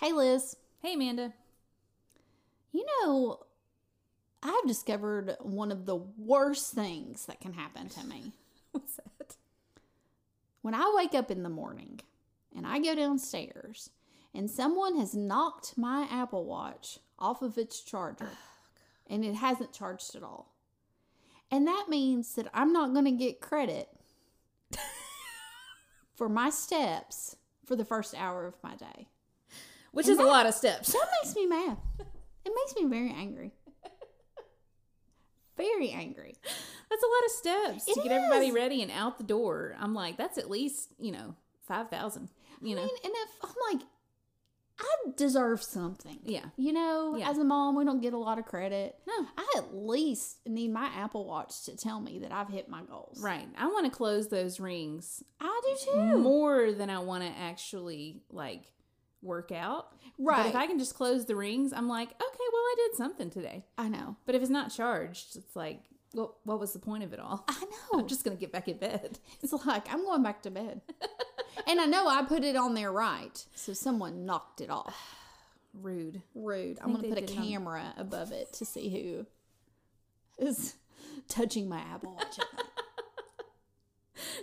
Hey, Liz. Hey, Amanda. You know, I've discovered one of the worst things that can happen to me. What's that? When I wake up in the morning and I go downstairs and someone has knocked my Apple Watch off of its charger oh, and it hasn't charged at all. And that means that I'm not going to get credit for my steps for the first hour of my day. Which And is a lot of steps. That makes me mad. It makes me very angry. Very angry. That's a lot of steps It to get everybody ready and out the door. I'm like, that's at least, you know, 5,000, you know? Mean, and if I'm like, I deserve something. Yeah. You know, Yeah. as a mom, we don't get a lot of credit. No. I at least need my Apple Watch to tell me that I've hit my goals. Right. I want to close those rings I do too. more than I want to actually, like, work out. But Right. if I can just close the rings, I'm like, okay, well, I did something today. I know. But if it's not charged, it's like, well, what was the point of it all? I know. I'm just going to get back in bed. It's like I'm going back to bed. and I know I put it on there right. So someone knocked it off. Rude. Rude. I'm going to put a it on- camera above it to see who is touching my Apple Watch.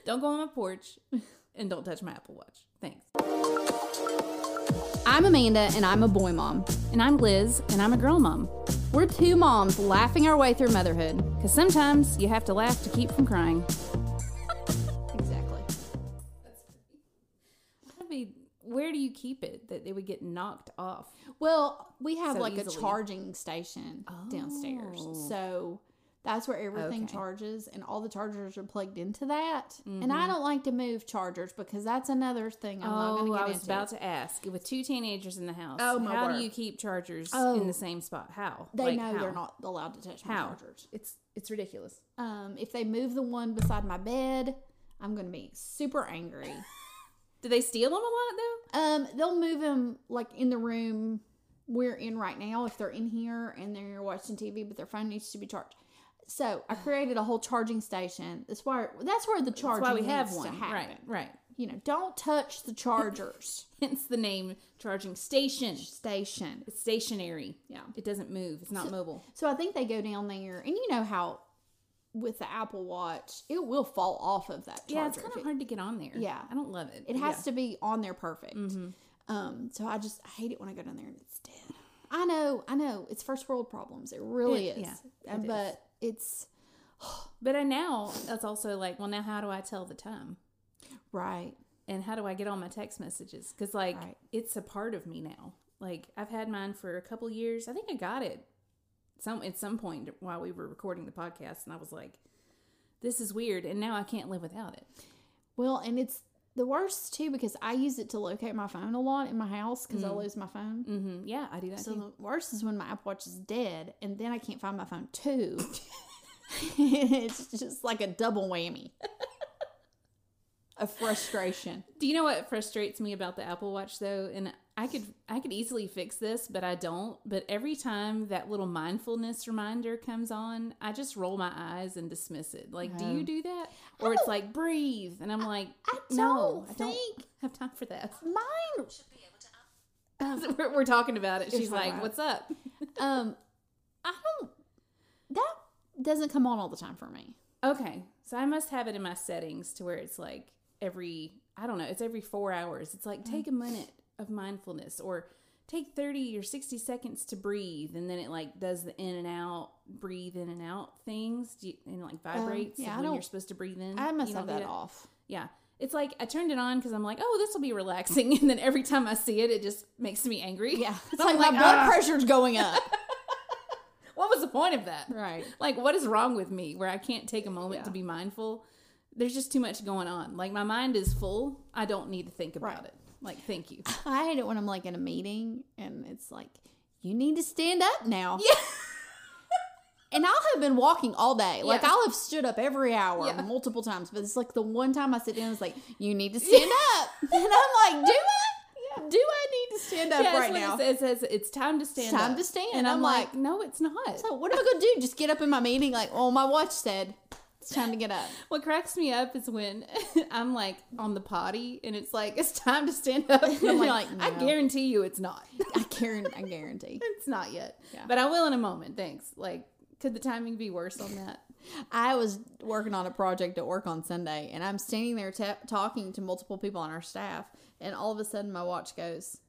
Don't go on my porch and don't touch my Apple Watch. Thanks. I'm Amanda and I'm a boy mom. And I'm Liz, and I'm a girl mom. We're two moms laughing our way through motherhood. Because sometimes you have to laugh to keep from crying. Exactly. I mean, where do you keep it that it would get knocked off? Well, we have So like easily. a charging station oh. downstairs. Oh. So that's where everything Okay. charges and all the chargers are plugged into that. And Mm-hmm. I don't like to move chargers because that's another thing I'm not going oh, to get I was into. about to ask. With two teenagers in the house, Oh, my how word. do you keep chargers Oh. in the same spot? How? they Like, know how? they're not allowed to touch my How? chargers. It's it's ridiculous. Um, if they move the one beside my bed, I'm going to be super angry. Do they steal them a lot though? Um, they'll move them like in the room we're in right now if they're in here and they're watching TV, but their phone needs to be charged. So I created a whole charging station. That's why that's where the charging That's why we have one. Right, right. You know, don't touch the chargers Hence the name charging station. station. It's stationary. Yeah. It doesn't move. It's not mobile. So I think they go down there, and you know how with the Apple Watch, it will fall off of that charger. Yeah, it's kind of hard to get on there. Yeah. I don't love it. It has yeah. to be on there perfect. Um, so I just I hate it when I go down there and it's dead. I know, I know, it's first world problems. It really It- is. yeah, Uh, it is. It's But I now that's also like, well, now how do I tell the time? right. And how do I get all my text messages? Because like Right. it's a part of me now. Like I've had mine for a couple years. I think I got it some at some point while we were recording the podcast, and I was like, "This is weird," and now I can't live without it. Well, and it's the worst too because I use it to locate my phone a lot in my house because I lose my phone. Mm-hmm. Yeah, I do that So too. the worst is when my Apple Watch is dead and then I can't find my phone too. it's just like a double whammy of frustration. Do you know what frustrates me about the Apple Watch though? And I could I could easily fix this, but I don't. But every time that little mindfulness reminder comes on, I just roll my eyes and dismiss it. Like, do you do that? Or it's like breathe, and I'm like, I no, don't I don't have time for that. Mine we're, we're talking about it. She's like, right? what's up? um I don't that doesn't come on all the time for me. Okay, so I must have it in my settings to where it's like every I don't know, it's every four hours. It's like take a minute of mindfulness or take 30 or 60 seconds to breathe and then it like does the in and out breathe in and out things Do you, and like vibrates Um, yeah, I when you're supposed to breathe in I must You have that off. yeah it's like i turned it on because i'm like oh this will be relaxing and then every time i see it it just makes me angry Yeah. It's I'm like, my blood "Ah." pressure's going up. what was the point of that right. like what is wrong with me where i can't take a moment Yeah. to be mindful there's just too much going on like my mind is full i don't need to think about Right. it like thank you I hate it when I'm like in a meeting and it's like, you need to stand up now. yeah And I'll have been walking all day. Like Yeah. I'll have stood up every hour Yeah. multiple times, but it's like the one time I sit down, it's like, you need to stand up. And I'm like, do I? Do I need to stand up Yeah, right now? It says, it says it's time to stand time up. to stand. And I'm, I'm like, like- no, it's not. So what am I going to do? Just get up in my meeting like, oh, my watch said It's time to get up. What cracks me up is when I'm like on the potty and it's like it's time to stand up. And I'm like, like, I guarantee you it's not. I guarantee. I guarantee. it's not yet. Yeah. But I will in a moment. Thanks. Like, could the timing be worse on that? I was working on a project at work on Sunday, and I'm standing there ta talking to multiple people on our staff, and all of a sudden my watch goes,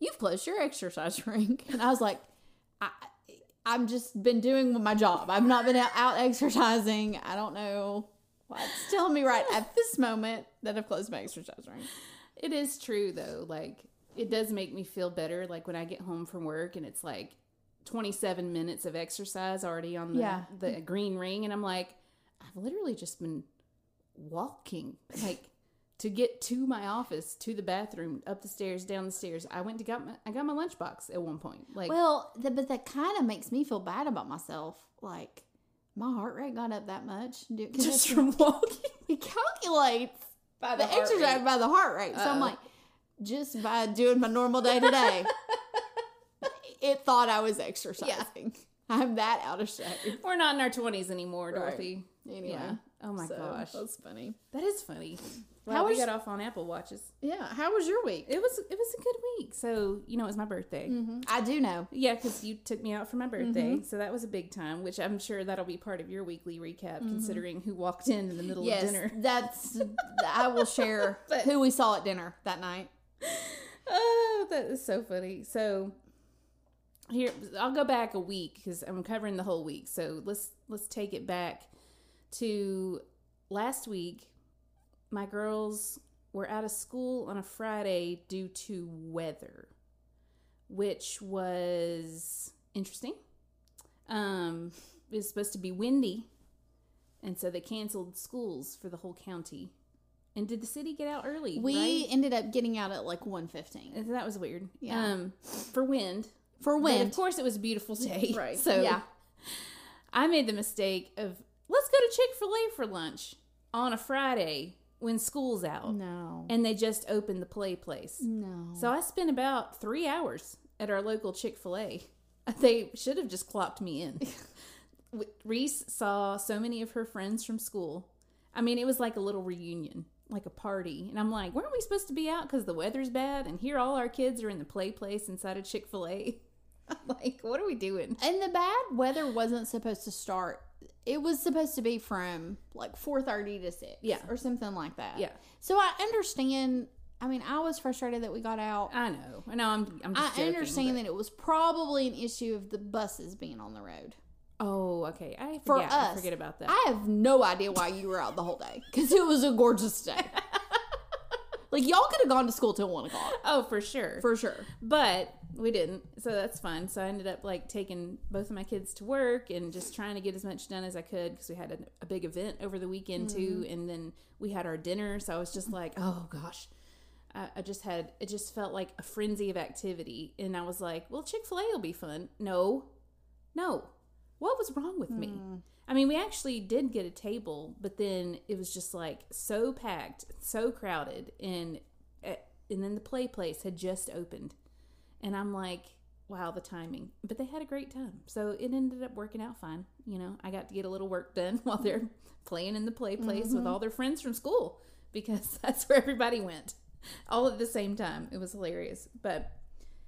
"You've closed your exercise ring," and I was like, "I." I've just been doing my job. I've not been out, exercising. I don't know why it's telling me right at this moment that I've closed my exercise ring. It is true though. Like, it does make me feel better. Like when I get home from work and it's like 27 minutes of exercise already on the, Yeah. the green ring, and I'm like, I've literally just been walking. Like, to get to my office, to the bathroom, up the stairs, down the stairs. I went to got my I got my lunchbox at one point. Like Well, th- but that kind of makes me feel bad about myself. Like my heart rate got up that much. Do- just from walking it calculates by the, exercise by the heart rate. So I'm like, just by doing my normal day to day, it thought I was exercising. I'm that out of shape. We're not in our twenties anymore, Right. Anyway, Yeah. Oh my so, gosh. that's funny. That is funny. How we got off on Apple Watches. Yeah. How was your week? It was it was a good week. So you know, it was my birthday. hmm I do know. Yeah, because you took me out for my birthday, Mm-hmm. so that was a big time. Which I'm sure that'll be part of your weekly recap, considering who walked in in the middle Mm-hmm. Yes, of dinner. that's. I will share But- who we saw at dinner that night. Oh, that is so funny. So here, I'll go back a week because I'm covering the whole week. So let's let's take it back to last week. My girls were out of school on a Friday due to weather, which was interesting. Um, it was supposed to be windy, and so they canceled schools for the whole county. And did the city get out early? We right? ended up getting out at like 1.15 That was weird. Yeah. Um, for wind. for But wind. of course, it was a beautiful day. Right. So Yeah. I made the mistake of to Chick Fil A for lunch on a Friday when school's out, No. and they just opened the play place. No. So I spent about three hours at our local Chick Fil A. They should have just clocked me in. Reese saw so many of her friends from school. I mean, it was like a little reunion, like a party. And I'm like, weren't we supposed to be out because the weather's bad? And here all our kids are in the play place inside of Chick Fil A. I'm like, what are we doing? And the bad weather wasn't supposed to start. It was supposed to be from like 4:30 to 6 Yeah. or something like that. Yeah. So I understand I mean, I was frustrated that we got out. I know. I know. I'm. I'm just I joking, understand but- that it was probably an issue of the buses being on the road. Oh, okay. I For forget. I forget about that. I have no idea why you were out the whole day because it was a gorgeous day. like y'all could have gone to school till one o'clock oh, for sure. for sure. But we didn't, so that's fine. So I ended up like taking both of my kids to work and just trying to get as much done as I could because we had a, a big event over the weekend too, mm-hmm. and then we had our dinner. So I was just like, oh gosh, I, I just had it just felt like a frenzy of activity, and I was like, well, Chick Fil A will be fun. No, no, what was wrong with me? Mm. I mean, we actually did get a table, but then it was just like so packed, so crowded, and eh, and then the play place had just opened, and I'm like, wow, the timing. But they had a great time, so it ended up working out fine. You know, I got to get a little work done while they're playing in the play place with all their friends from school because that's where everybody went, all at the same time. It was hilarious, but.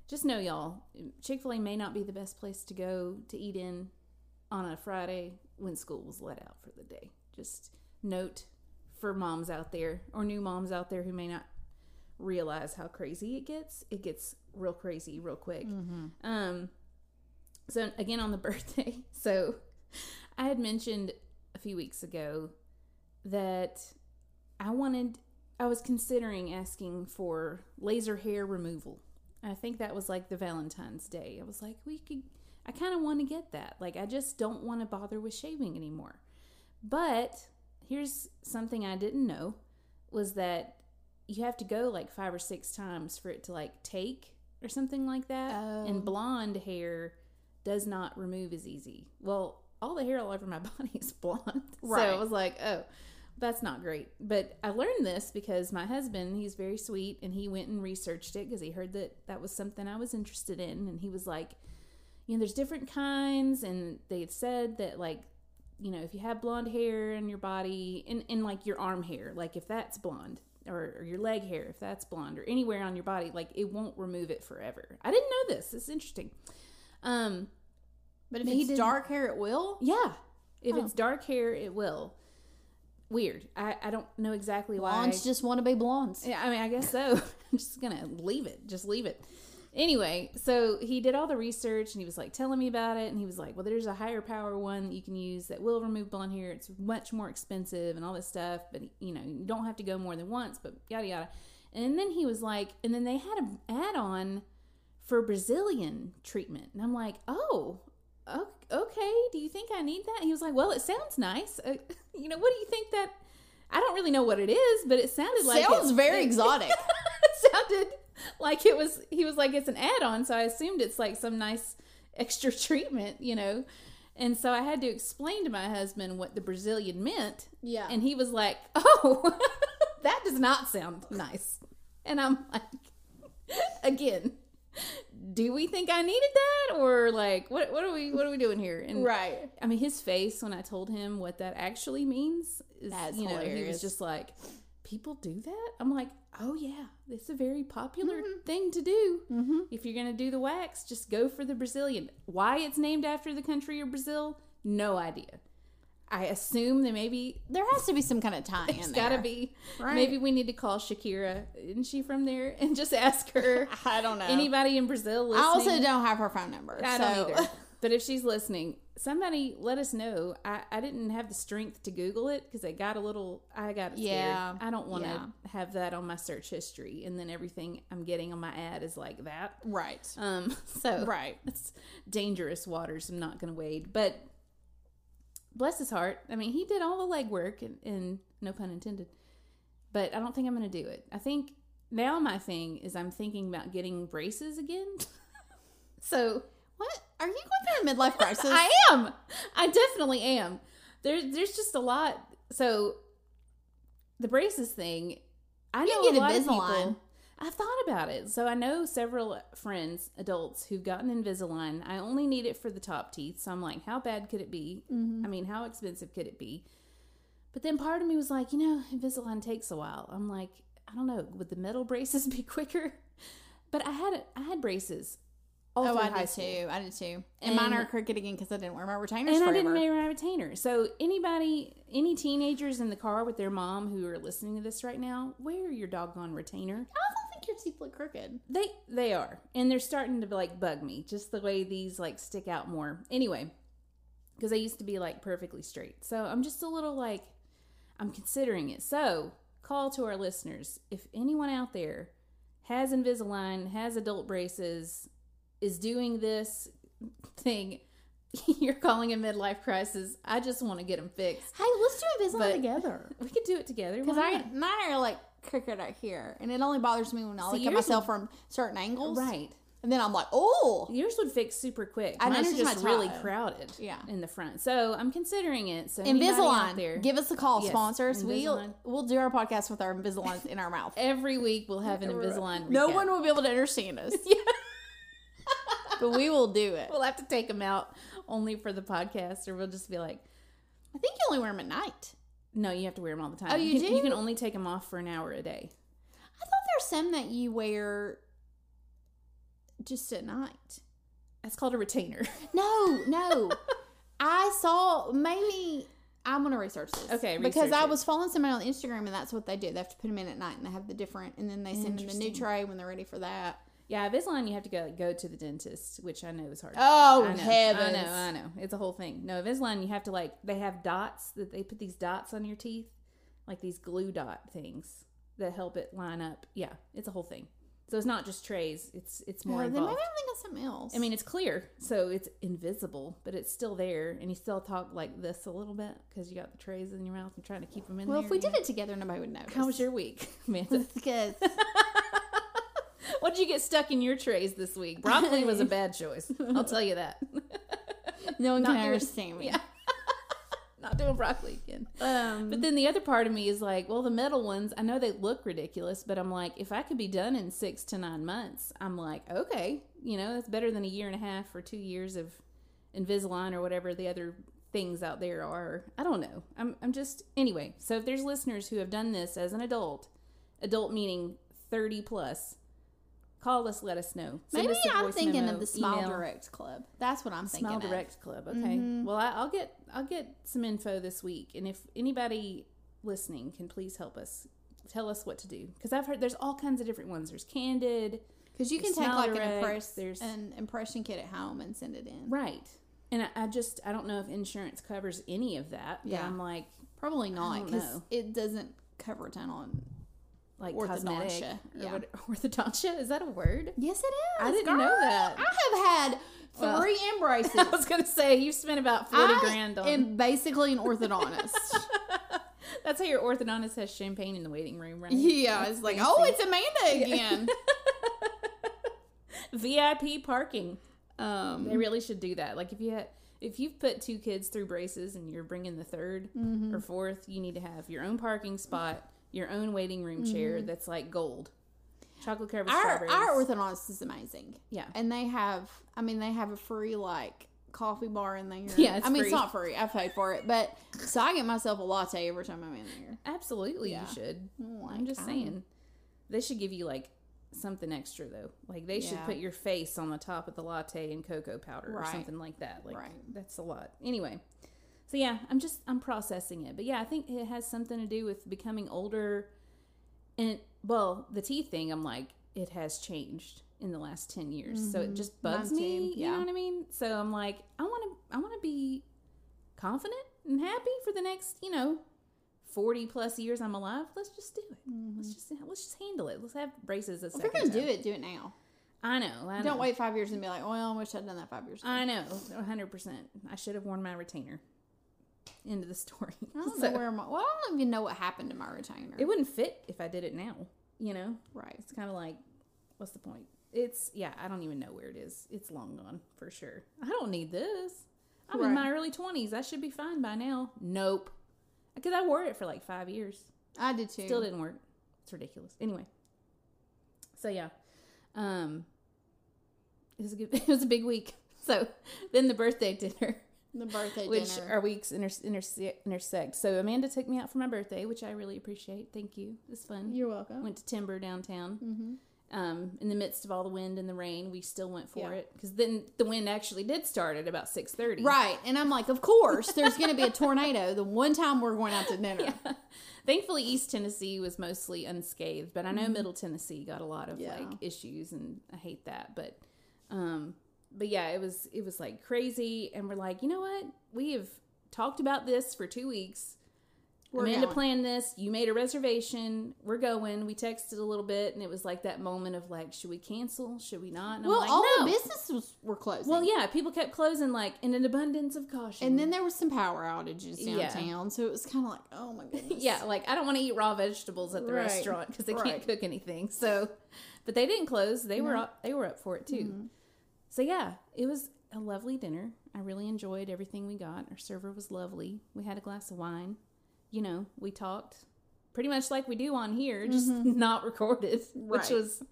Just know, y'all, Chick fil A may not be the best place to go to eat in on a Friday when school was let out for the day. Just note for moms out there or new moms out there who may not realize how crazy it gets. It gets real crazy real quick. Um, so again on the birthday, so I had mentioned a few weeks ago that I wanted, I was considering asking for laser hair removal. I think that was like the Valentine's Day. I was like, we could, I kind of want to get that. Like, I just don't want to bother with shaving anymore. But here's something I didn't know was that you have to go like five or six times for it to like take or something like that. Oh. And blonde hair does not remove as easy. Well, all the hair all over my body is blonde. So Right. I was like, oh, that's not great. But I learned this because my husband, he's very sweet, and he went and researched it because he heard that that was something I was interested in. And he was like, you know, there's different kinds, and they had said that like you know, if you have blonde hair in your body, in, in like your arm hair, like if that's blonde, or, or your leg hair, if that's blonde, or anywhere on your body, like it won't remove it forever. I didn't know this. It's interesting. Um, But if it's dark hair, it will. yeah, if Oh. it's dark hair, it will. Weird. I, I don't know exactly why. Blondes just want to be blondes. Yeah, I mean, I guess so. I'm just gonna leave it. Just leave it. Anyway, so he did all the research and he was like telling me about it. And he was like, "Well, there's a higher power one that you can use that will remove blonde hair. It's much more expensive and all this stuff, but you know, you don't have to go more than once. But yada yada." And then he was like, and then they had an add-on for Brazilian treatment, and I'm like, "Oh, okay. Do you think I need that?" He was like, "Well, it sounds nice. Uh, you know, what do you think that?" I don't really know what it is, but it sounded like Sounds it- very it- exotic. it sounded like it was he was like it's an add-on so i assumed it's like some nice extra treatment you know? And so i had to explain to my husband what the brazilian meant. Yeah. and he was like oh that does not sound nice. And i'm like again do we think i needed that? Or like what what are we what are we doing here? And right. I mean, his face when I told him what that actually means is, That's you know, he was just like, people do that? I'm like, oh yeah, it's a very popular Mm-hmm. thing to do. Mm-hmm. If you're going to do the wax, just go for the Brazilian. Why it's named after the country of Brazil? No idea. I assume that maybe There has to be some kind of tie it's got to be. Right. Maybe we need to call Shakira. Isn't she from there? And just ask her. I don't know. Anybody in Brazil I also don't have her phone number. I so. don't either. But if she's listening, somebody let us know. I, I didn't have the strength to Google it because I got a little, I got scared. Yeah. I don't want to Yeah. have that on my search history. And then everything I'm getting on my ad is like that. right. Um, so Right. it's dangerous waters. I'm not going to wade. But bless his heart. I mean, he did all the legwork and, and no pun intended. But I don't think I'm going to do it. I think now my thing is I'm thinking about getting braces again. so What? Are you going through a midlife crisis? I am. I definitely am. There's there's just a lot. So the braces thing, I You know a lot Invisalign. of people. I've thought about it. So I know several friends, adults, who've gotten Invisalign. I only need it for the top teeth. So I'm like, how bad could it be? Mm-hmm. I mean, how expensive could it be? But then part of me was like, you know, Invisalign takes a while. I'm like, I don't know, would the metal braces be quicker? But I had I had braces all oh, I did school. too. I did too. And, mine are crooked again because I didn't wear my retainers and I didn't wear my retainer. So anybody, any teenagers in the car with their mom who are listening to this right now, wear your doggone retainer. I don't think your teeth look crooked. They they are, and they're starting to like bug me, just the way these like stick out more. Anyway, because they used to be like perfectly straight. So I'm just a little like, I'm considering it. So call to our listeners if anyone out there has Invisalign, has adult braces, is doing this thing. You're calling a midlife crisis. I just want to get them fixed. Hey, let's do Invisalign together. We could do it together. Because I mine are like crooked right here, and it only bothers me when I See, look at myself from certain angles. right. And then I'm like, oh, Yours would fix super quick. I know, Mine are just really crowded. Yeah. in the front. So I'm considering it. So Invisalign. there, Give us a call, Yes, sponsors. We'll we'll do our podcast with our Invisaligns in our mouth. every week we'll have an Invisalign. No recap. one will be able to understand us. But we will do it. We'll have to take them out only for the podcast, or we'll just be like, I think you only wear them at night. no, you have to wear them all the time. Oh, you can, do? You can only take them off for an hour a day. I thought there's some that you wear just at night. That's called a retainer. No, no. I saw maybe I'm gonna research this. Okay, because I it. was following somebody on Instagram and that's what they do. They have to put them in at night and they have the different, and then they send them the new tray when they're ready for that. Yeah, Invisalign you have to go go to the dentist, which I know is hard. Oh I know, heavens! I know, I know. It's a whole thing. No, Invisalign, you have to like they have dots that they put these dots on your teeth, like these glue dot things that help it line up. Yeah, it's a whole thing. So it's not just trays. It's it's more Oh, then maybe I'm thinking something else. I mean, it's clear, so it's invisible, but it's still there, and you still talk like this a little bit because you got the trays in your mouth and trying to keep them in well, there. if we did know? it together, nobody would notice. how was your week, Amanda? Because what did you get stuck in your trays this week? Broccoli was a bad choice. I'll tell you that. no one Not can understand me. Yeah. Not doing broccoli again. Um, But then the other part of me is like, well, the metal ones, I know they look ridiculous, but I'm like, if I could be done in six to nine months, I'm like, okay, you know, that's better than a year and a half or two years of Invisalign or whatever the other things out there are. I don't know. I'm I'm just anyway. So if there's listeners who have done this as an adult, adult meaning 30 plus, call us. Let us know. Send Maybe us I'm thinking memo, of the Smile email. Direct Club. That's what I'm thinking. Smile of. Direct Club. Okay. Mm-hmm. Well, I, I'll get I'll get some info this week, and if anybody listening can please help us, tell us what to do because I've heard there's all kinds of different ones. There's Candid, Because you can take like an, impress, there's- an impression kit at home and send it in. right? And I, I just I don't know if insurance covers any of that. Yeah. I'm like Probably not because it doesn't cover a ton on. Like Orthodontia, cosmetic. Or yeah. what, orthodontia is that a word? Yes, it is. I didn't know that. I have had Well, three embraces. I was gonna say you spent about forty I grand on. basically an orthodontist. That's how your orthodontist has champagne in the waiting room, right? yeah, That's it's like, fancy. oh, it's Amanda again. VIP parking. um, They really should do that. Like if you had, if you've put two kids through braces and you're bringing the 3rd Mm-hmm. or fourth, you need to have your own parking spot, your own waiting room chair that's like gold, chocolate covered Mm-hmm. our strawberries. our orthodontist is amazing. yeah, and they have i mean they have a free like coffee bar in there Yeah, i mean free. it's not free i paid for it but so i get myself a latte every time i'm in there absolutely Yeah. you should. Like, I'm just saying, they should give you like something extra though. Like they should put your face on the top of the latte and cocoa powder or something like that. Like Right. that's a lot. Anyway, so yeah, I'm just I'm processing it, but yeah, I think it has something to do with becoming older. And well, the teeth thing, I'm like, it has changed in the last ten years, so it mm-hmm. just bugs me. You know what I mean? So I'm like, I want to I want to be confident and happy for the next, you know, 40 plus years I'm alive, let's just do it. Mm-hmm. Let's just let's just handle it. Let's have braces a if you're gonna do it do it now I know. I don't wait five years and be like well i wish i'd done that five years ago I know. 100%. I should have worn my retainer. End of the story. i don't So, know where my well i don't even know what happened to my retainer It wouldn't fit if I did it now, you know? right It's kind of like what's the point? It's yeah, I don't even know where it is. It's long gone for sure. I don't need this. I'm in my early 20s. I should be fine by now. Nope. Because I wore it for like 5 years. i did too Still didn't work. It's ridiculous. Anyway. So yeah. Um it was a good it was a big week. So then the birthday dinner, the birthday which dinner our weeks inter- inter- intersect. So Amanda took me out for my birthday, which I really appreciate. Thank you. It was fun. you're welcome Went to Timber downtown. mm-hmm. Um, in the midst of all the wind and the rain, we still went for Yeah. it because then the wind actually did start at about six thirty. right and i'm like of course there's gonna be a tornado the one time we're going out to dinner Yeah. Thankfully, East Tennessee was mostly unscathed, but I know Middle Tennessee got a lot of Mm-hmm. Yeah. like issues, and I hate that. But, um, but yeah, it was it was like crazy, and we're like, you know what? We have talked about this for two weeks. We're Amanda going. planned this. You made a reservation. We're going. We texted a little bit, and it was like that moment of like, should we cancel? Should we not? And I'm well like, all no. the businesses were closing Well, yeah, people kept closing like in an abundance of caution. And then there was some power outages Yeah. downtown, so it was kind of like, oh my goodness. yeah, like I don't want to eat raw vegetables at the Right. restaurant because they Right. can't cook anything. So, but they didn't close. They were up. They were up for it too. Mm-hmm. So yeah, it was a lovely dinner. I really enjoyed everything we got. Our server was lovely. We had a glass of wine. You know, we talked pretty much like we do on here, just not recorded, which Mm-hmm. Right. Mm-hmm. was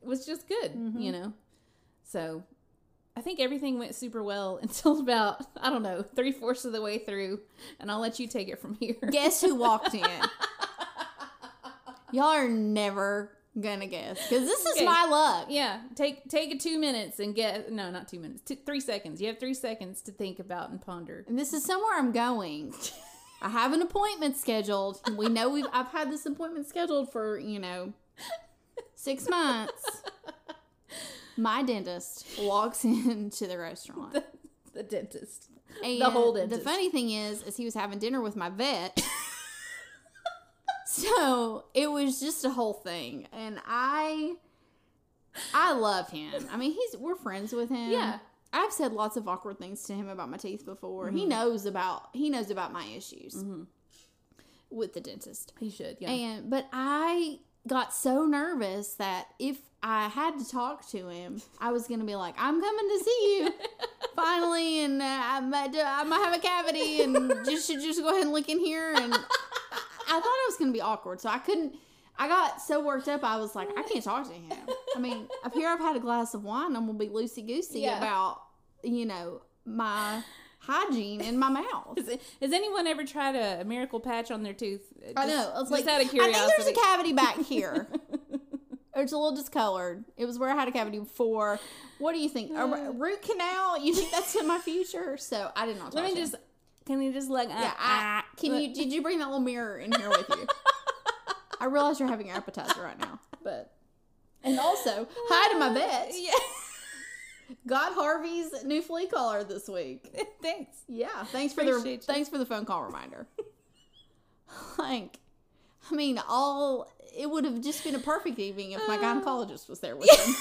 was just good. You know, so. I think everything went super well until about, I don't know, three fourths of the way through. And I'll let you take it from here. Guess who walked in? Y'all are never gonna guess because this is Okay. my luck. Yeah, take take a two minutes and get no, not two minutes, two, three seconds. You have three seconds to think about and ponder. And this is somewhere I'm going. I have an appointment scheduled. We know we've I've had this appointment scheduled for, you know, six months. My dentist walks into the restaurant. The dentist. And The whole dentist. The funny thing is, is he was having dinner with my vet. so it was just a whole thing, and I, I love him. I mean, he's we're friends with him. Yeah. I've said lots of awkward things to him about my teeth before. He knows about he knows about my issues with the dentist. He should. Yeah. And but I got so nervous that if I had to talk to him, I was gonna be like, "I'm coming to see you finally, and uh, I might I might have a cavity, and just should just go ahead and look in here." And I, thought it was gonna be awkward, so I couldn't. I got so worked up, I was like, I can't talk to him. I mean, up here I've had a glass of wine, I'm gonna be loosey goosey Yeah. about you know my hygiene in my mouth. Has, has anyone ever tried a, a miracle patch on their tooth? I Just- know. I was just like, out of I think there's a cavity back here. it's a little discolored. It was where I had a cavity before. What do you think? A r- root canal? You think that's in my future? So I did not. Let me just. Can you just like? Yeah. ah, I, can you? Did you bring that little mirror in here with you? I realize you're having your appetizer right now, but and also hi to my uh, vet. Yeah. Got Harvey's new flea collar this week. Thanks. Yeah, thanks for the you. thanks for the phone call reminder. like, I mean, all it would have just been a perfect evening if my uh, gynecologist was there with him.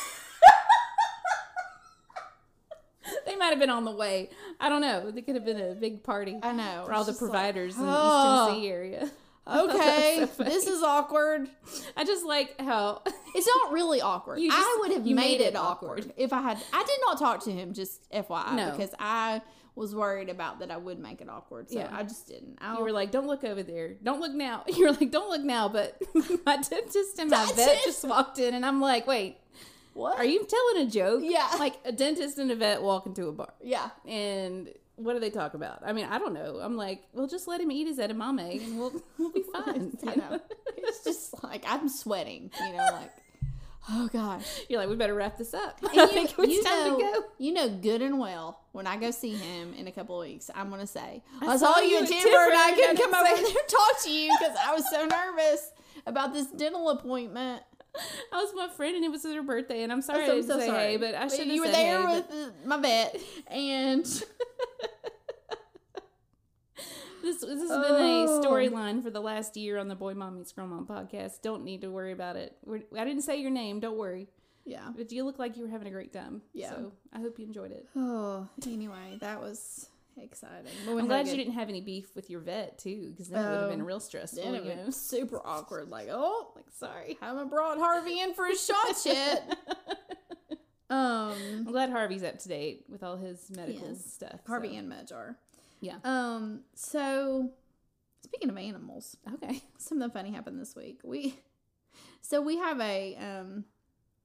They might have been on the way. I don't know. They could have been a big party I know for all the just like, providers in the oh, East Tennessee area. Okay, so this is awkward. I just like how It's not really awkward. You I would have made, made it it awkward. awkward. if I had. I did not talk to him, just FYI, No. because I was worried about that I would make it awkward. So Yeah. I just didn't. I you were like, "Don't look over there. Don't look now." You were like, "Don't look now." But my dentist and my vet it. just walked in, and I'm like, "Wait, what? are you telling a joke?" Yeah. like a dentist and a vet walk into a bar, Yeah. and what do they talk about? I mean, I don't know. I'm like, "Well, just let him eat his edamame, and we'll we'll be fine." you know. It's just like I'm sweating. You know, like oh gosh. You're like, "We better wrap this up." And I you, think it's you time know, to go. you know good and well when I go see him in a couple of weeks, I'm gonna say I, I saw, saw you at Timber and I couldn't come over there and talk to you because I was so nervous about this dental appointment. I was my friend, and it was her birthday, and I'm sorry So I didn't so say sorry. hey, but I should have you were there hey, with but my vet, and This, this has Oh. been a oh. storyline for the last year on the Boy Mom Meets Girl Mom podcast. Don't need to worry about it. We're, I didn't say your name. Don't worry. yeah. But you look like you were having a great time. Yeah. So I hope you enjoyed it. Oh, anyway, that was exciting. But we I'm glad a you didn't have any beef with your vet too, because that would have been Oh, real stressful. Then it you know? super awkward. Like, oh, Like, sorry. I haven't brought Harvey in for a shot yet. Um, I'm glad Harvey's up to date with all his medical Yes. stuff. Harvey so. and Medge are. Yeah. Um, so speaking of animals, Okay. something funny happened this week. We so we have a um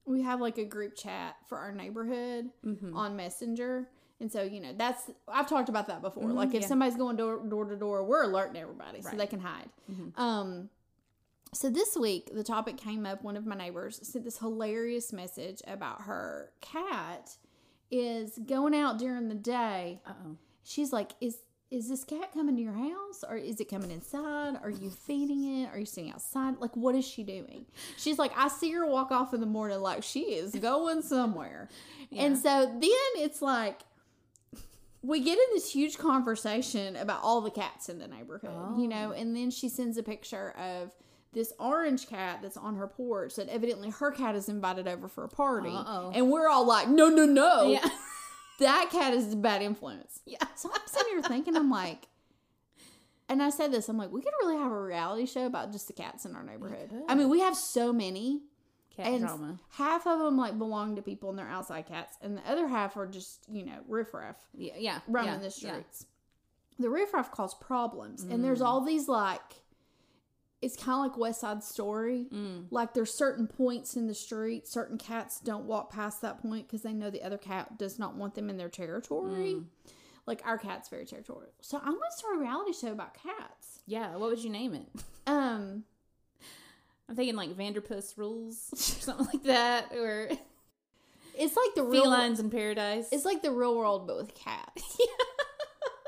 we have like a group chat for our neighborhood Mm-hmm. on Messenger. And so, you know, that's I've talked about that before. Mhm, like if yeah. somebody's going door door to door, we're alerting everybody so they can hide. Mhm. Um so this week the topic came up one of my neighbors sent this hilarious message about her cat is going out during the day Uh oh. she's like, "Is is this cat coming to your house, or is it coming inside? Are you feeding it? Are you sitting outside? Like, what is she doing?" She's like, "I see her walk off in the morning, like she is going somewhere." And so then it's like we get in this huge conversation about all the cats in the neighborhood, you know, oh. and then she sends a picture of this orange cat that's on her porch that evidently her cat is invited over for a party. Uh-oh. And we're all like, no, no, no Yeah. that cat is a bad influence. Yeah. So I'm sitting here thinking, I'm like, and I said this, I'm like, we could really have a reality show about just the cats in our neighborhood. I mean, we have so many, Cat and drama. half of them like belong to people and they're outside cats, and the other half are just you know riffraff Yeah. Yeah. roaming yeah, the yeah. streets. The riffraff cause problems, and there's Mm. all these like. It's kind of like West Side Story. Mm. Like there's certain points in the street, certain cats don't walk past that point because they know the other cat does not want them in their territory. Mm. Like our cat's very territorial. So I'm gonna start a reality show about cats. Yeah. What would you name it? Um, I'm thinking like Vanderpuss Rules or something like that, or it's like the real. Felines in Paradise. It's like the real world, but with cats.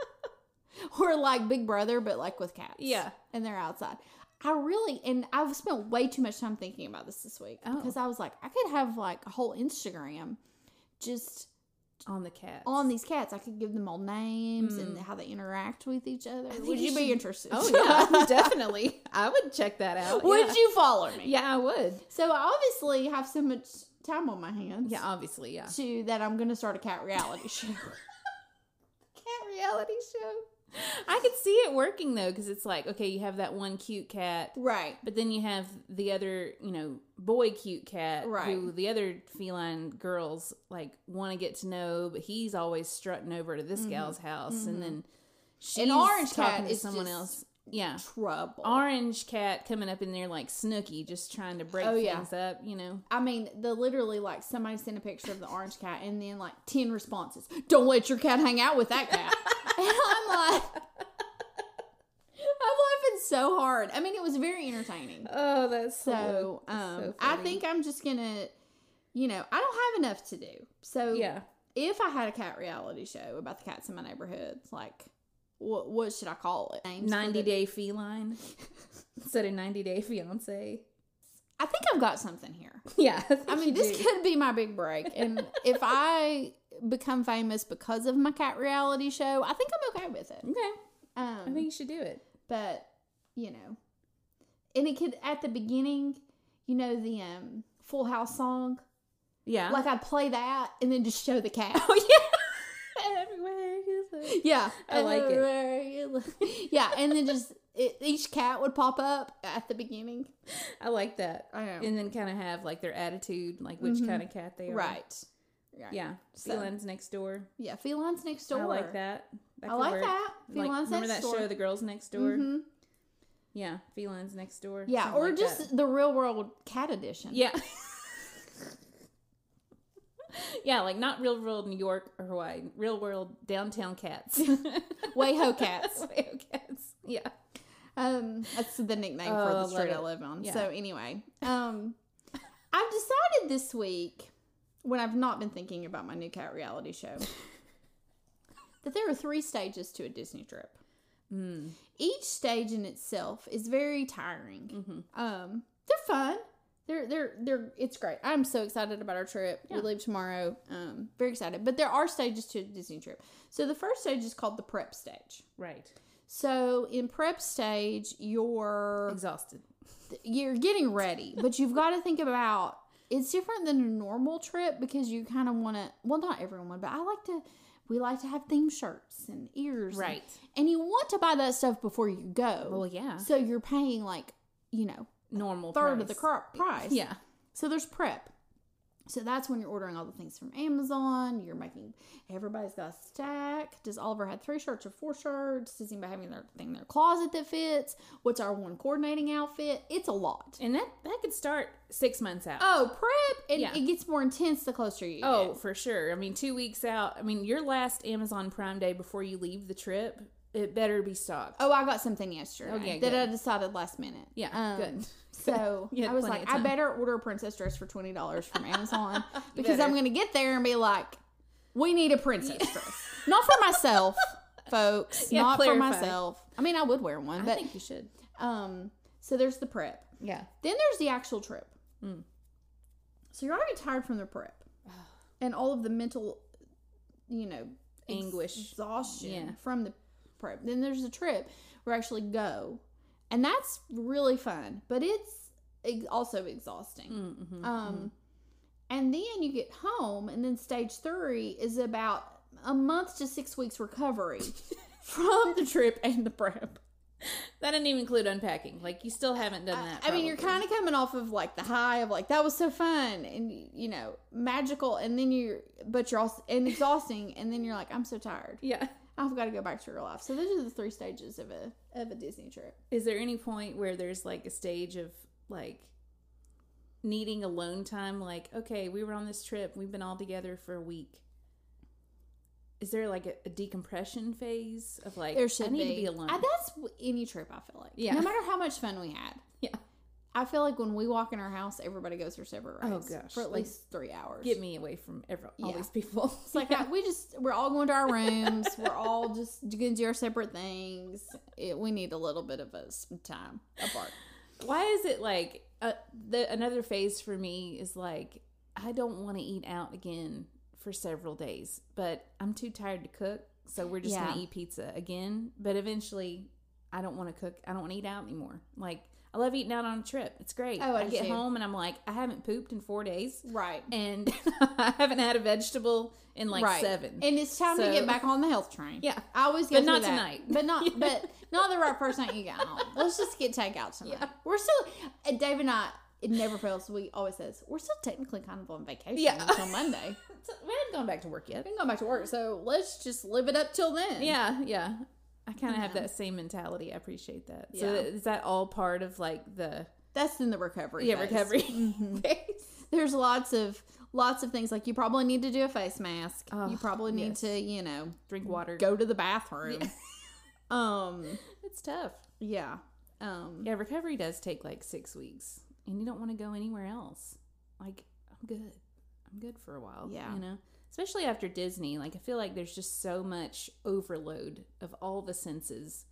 or like Big Brother, but like with cats. Yeah. and they're outside. I really and I've spent way too much time thinking about this this week Oh. because I was like, I could have like a whole Instagram just on the cat. on these cats. I could give them all names and mm. how they interact with each other. Would you you be interested? Oh yeah, definitely. I would check that out. Would yeah. you follow me? Yeah, I would. So I obviously have so much time on my hands. Yeah, obviously, yeah. To that I'm going to start a cat reality show. Cat reality show. I could see it working though, because it's like, okay, you have that one cute cat, right. but then you have the other, you know, boy cute cat, Right. who the other feline girls like want to get to know, but he's always strutting over to this mm-hmm. gal's house, and mm-hmm. then she's An orange talking cat to is someone else. Yeah. trouble. Orange cat coming up in there like Snooki, just trying to break Oh, yeah. things up, you know. I mean, the literally like somebody sent a picture of the orange cat and then like ten responses. Don't let your cat hang out with that cat. and I'm like, I'm laughing so hard. I mean, it was very entertaining. Oh, that's So, um, I think I'm just gonna, you know, I don't have enough to do. So, yeah. if I had a cat reality show about the cats in my neighborhood, like, what what should I call it? Names 90 Day Feline instead of 90 Day Fiance. I think I've got something here. Yeah. I mean, this could be my big break. And if I become famous because of my cat reality show, I think I'm okay with it. Okay. I Um, think you should do it. but you know, and it could at the beginning, you know, the um Full House song, Yeah. like I'd play that and then just show the cat. oh, yeah. Everywhere you. yeah, I like it. Yeah, and then just it, each cat would pop up at the beginning. I like that. I know. And then kind of have like their attitude, like which Mhm. kind of cat they are. Right. Right. Yeah. So- Felines next door. Yeah. Felines next door. I like that. that I like work. that. Like, Felines remember next that door. show, The Girls Next Door? hmm Yeah, Felines Next Door. Yeah, or like just that. the real world cat edition. yeah. yeah, like not real world New York or Hawaii, real world downtown cats. Wayho cats. Wayo cats. Yeah. Um, that's the nickname Oh, for the street I live on. Yeah. So anyway, um, I've decided this week when I've not been thinking about my new cat reality show that there are three stages to a Disney trip. Mm. Each stage in itself is very tiring. hmm Um, they're fun. They're they're they're it's great. I'm so excited about our trip. We leave tomorrow. Um, very excited. But there are stages to a Disney trip. So the first stage is called the prep stage. Right. So in prep stage, you're Exhausted. you're getting ready, but you've got to think about it's different than a normal trip because you kind of want to. Well, not everyone, but I like to. We like to have theme shirts and ears, and- Right. And, you want to buy that stuff before you go. Well, yeah. So you're paying like you know Normal third of the price. cr- price. Yeah. So there's prep. So that's when you're ordering all the things from Amazon. You're making everybody's got a stack. Does Oliver have three shirts or four shirts? Does anybody have their thing in their closet that fits? What's our one coordinating outfit? It's a lot. And that that could start six months out. Oh, prep! And Yeah. it gets more intense the closer you Oh, get. for sure. I mean, two weeks out. I mean, your last Amazon Prime Day before you leave the trip, it better be stocked. Oh, I got something yesterday Okay, that I decided last minute. Yeah, Um, good. So I was like, I better order a princess dress for twenty dollars from Amazon because better. I'm going to get there and be like, we need a princess dress, not for myself, folks, Yeah, not clarify. for myself. I mean, I would wear one, I but think you should. um, so there's the prep. Yeah. Then there's the actual trip. Mm. So you're already tired from the prep and all of the mental, you know, Anguish. exhaustion Yeah. from the prep. Then there's a trip where I actually go, and that's really fun, but it's ex- also exhausting. Mm-hmm. Um, and then you get home, and then stage three is about a month to six weeks recovery from the trip and the prep. that didn't even include unpacking. Like you still haven't done that. I mean, you're kind of coming off of like the high of like that was so fun and you know magical, and then you're but you're also and exhausting, and then you're like I'm so tired. Yeah. I've got to go back to real life. So those are the three stages of a of a Disney trip. Is there any point where there's like a stage of like needing alone time? Like, okay, we were on this trip. We've been all together for a week. Is there like a, a decompression phase of like There should I need be. to be alone? I, that's any trip. I feel like. Yeah. No matter how much fun we had. Yeah. I feel like when we walk in our house, everybody goes their separate Oh, gosh. for at Like, least three hours. Get me away from every, all Yeah. these people. It's like I, we just we're all going to our rooms. we're all just going to do our separate things. It, we need a little bit of a some time apart. Why is it like uh, the another phase for me is like I don't want to eat out again for several days, but I'm too tired to cook, so we're just Yeah. gonna eat pizza again. But eventually, I don't want to cook. I don't want to eat out anymore. Like I love eating out on a trip. It's great. Oh, I I get home and I'm like, I haven't pooped in four days, Right. and I haven't had a vegetable in like right. seven. And it's time to get back on the health train. yeah, I always go But not that. tonight. But not Yeah. but not the right first night you get home. Let's just get takeout tonight. Yeah. We're still and Dave and I it never fails. We always says we're still technically kind of on vacation Yeah. until Monday. we haven't gone back to work yet. We can go back to work, so let's just live it up till then. Yeah, yeah. I kind of have that same mentality. I appreciate that. So Yeah. is that all part of like the That's in the recovery. yeah phase. recovery Mhm. phase? There's lots of lots of things like you probably need to do a face mask. Oh, you probably need yes. to, you know, Drink water. go to the bathroom. um, It's tough. yeah. Um, Yeah, recovery does take like six weeks, and you don't want to go anywhere else. Like I'm good. I'm good for a while. Yeah. you know, especially after Disney. Like I feel like there's just so much overload of all the senses.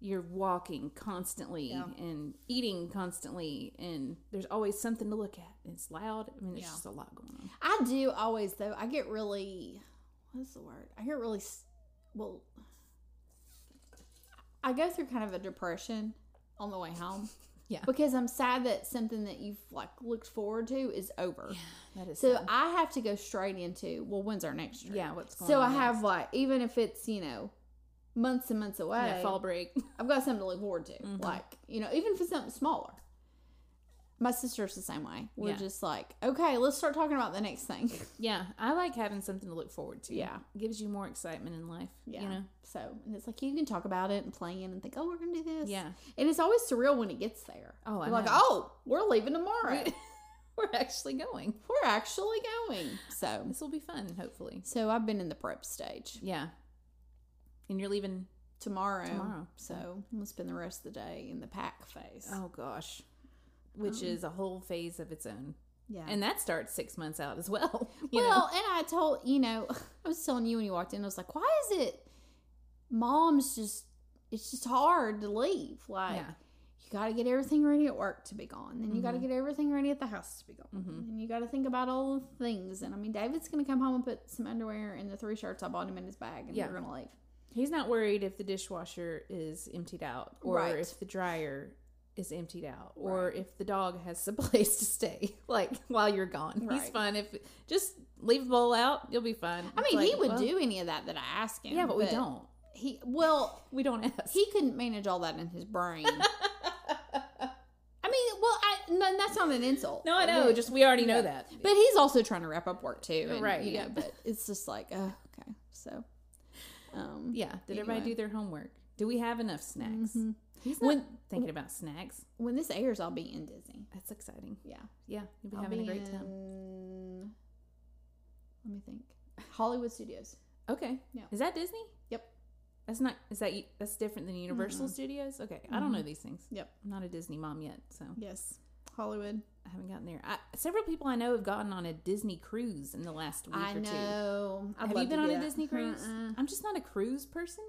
You're walking constantly Yeah. and eating constantly, and there's always something to look at. It's loud. I mean, there's Yeah. just a lot going on. I do always though. I get really what's the word? I get really well. I go through kind of a depression on the way home. Yeah. Because I'm sad that something that you've like looked forward to is over. Yeah, That is So sad. I have to go straight into well, when's our next trip? yeah. What's going So on? I have like even if it's you know months and months away, yeah, fall break. I've got something to look forward to. Mhm. Like you know, even if it's something smaller. My sister's the same way. We're Yeah. just like, okay, let's start talking about the next thing. yeah, I like having something to look forward to. Yeah. gives you more excitement in life. Yeah. you know. So, and it's like you can talk about it and plan and think, oh, we're gonna do this. Yeah. And it's always surreal when it gets there. Oh, I like, oh, we're leaving tomorrow. We're actually going. we're actually going. So, This will be fun, hopefully. so I've been in the prep stage. Yeah. And you're leaving. Tomorrow. Tomorrow. So I'm gonna spend the rest of the day in the pack phase. Oh gosh. Which Um, is a whole phase of its own. yeah. And that starts six months out as well. Well, know? and I told you know, I was telling you when you walked in, I was like, why is it moms just it's just hard to leave. Like Yeah. you gotta get everything ready at work to be gone. Then you gotta Mhm. get everything ready at the house to be gone. Mhm. And you gotta think about all the things. And I mean David's gonna come home and put some underwear and the three shirts I bought him in his bag and Yeah. we're gonna leave. He's not worried if the dishwasher is emptied out or Right. if the dryer is emptied out or Right. if the dog has a place to stay like while you're gone. He's Right. fine if just leave the bowl out, you'll be fine. I mean, he would well, do any of that that I asked him. Yeah, but we don't. He well, We don't ask. he couldn't manage all that in his brain. I mean, well, I no, that's not an insult. no, I know. But- Just we already know Yeah. that. But he's also trying to wrap up work too, and, Right, You yeah. know, but it's just like, uh, okay, so, um, yeah. Did everybody do their homework? Do we have enough snacks? mhm. He's not When- thinking about snacks. when this airs, I'll be in Disney. That's exciting. Yeah, Yeah, you'll be I'll having be a great time. Let me think. Hollywood Studios. Okay. Yeah. Is that Disney? Yep. That's not. Is that that's different than Universal Mm-mm. Studios? Okay. I don't know these things. Yep. I'm not a Disney mom yet, so Yes, Hollywood. I haven't gotten there. I, several people I know have gotten on a Disney cruise in the last week I or two. I'd have you been on a that. Disney cruise? Uh-uh. I'm just not a cruise person.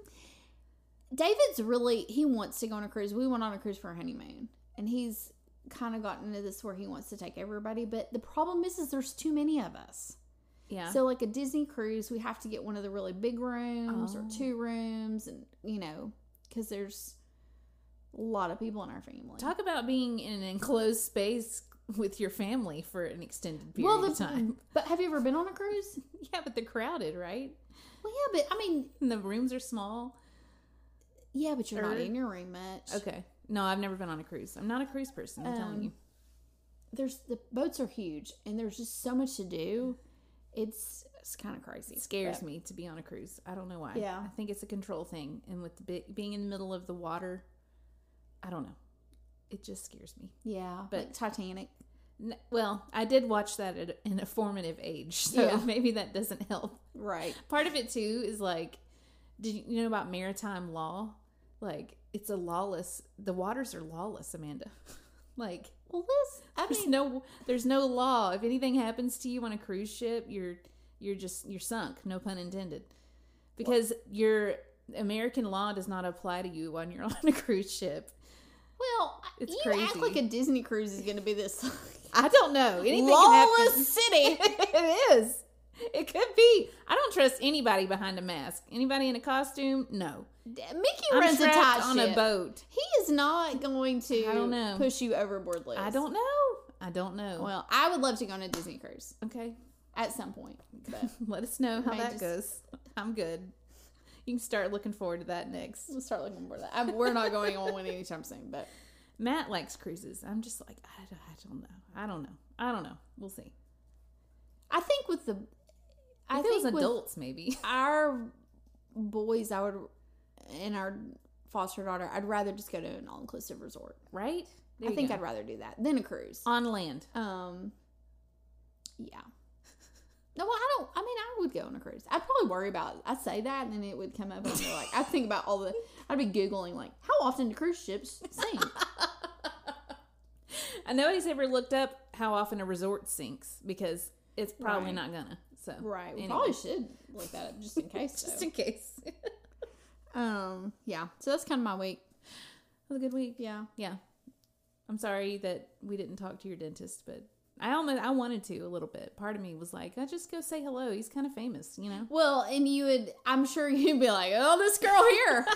David's really he wants to go on a cruise. We went on a cruise for our honeymoon, and he's kind of gotten into this where he wants to take everybody. But the problem is, is there's too many of us. Yeah. So like a Disney cruise, we have to get one of the really big rooms or Oh. two rooms, and you know, because there's a lot of people in our family. Talk about being in an enclosed space with your family for an extended period well, the, of time. but have you ever been on a cruise? Yeah, but they're crowded, right? Well, yeah, but I mean, And the rooms are small. Yeah, but you're not in your room much. Okay. No, I've never been on a cruise. I'm not a cruise person. I'm telling Um, you. There's the boats are huge, and there's just so much to do. It's it's kind of crazy. It scares me to be on a cruise. I don't know why. Yeah. I think it's a control thing, and with the bi- being in the middle of the water, I don't know. It just scares me. Yeah, But- like Titanic. N- Well, I did watch that at in a formative age, so Yeah. maybe that doesn't help. Right. Part of it too is like, did you know about maritime law? Like, it's a lawless. The waters are lawless, Amanda. like, Well, this I there's mean, no there's no law. If anything happens to you on a cruise ship, you're you're just you're sunk. No pun intended. Because your American law does not apply to you when you're on a cruise ship. well, It's you act like a Disney cruise is going to be this I don't know. Anything can happen. lawless city. it is. It could be. I don't trust anybody behind a mask. Anybody in a costume? No. Mickey I'm runs a tight on ship. a boat. He is not going to I don't know. push you overboard, Liz. I don't know. I don't know. Well, I would love to go on a Disney cruise okay. at some point. But Let us know how that just- goes. I'm good. You can start looking forward to that next. we'll start looking for that. I, we're not going on one anytime soon, but Matt likes cruises. I'm just like, I, don't- I don't know. I don't know. I don't know. We'll see. I think with the, I If it was think adults, maybe. our boys, I would and our foster daughter, I'd rather just go to an all inclusive resort. right? There I think go. I'd rather do that than a cruise. on land. Um, yeah. No, well, I don't. I mean, I would go on a cruise. I'd probably worry about. I'd say that, and then it would come up, and be like, I'd think about all the. I'd be googling like, how often do cruise ships sink? And nobody's ever looked up how often a resort sinks because it's probably Right. not gonna. So right. We anyway. probably should look that up just in case. just in case. um. Yeah. So that's kind of my week. It was a good week. Yeah. Yeah. I'm sorry that we didn't talk to your dentist, but I almost I wanted to a little bit. Part of me was like, I just go say hello. He's kind of famous, you know. Well, and you would. I'm sure you'd be like, oh, this girl here.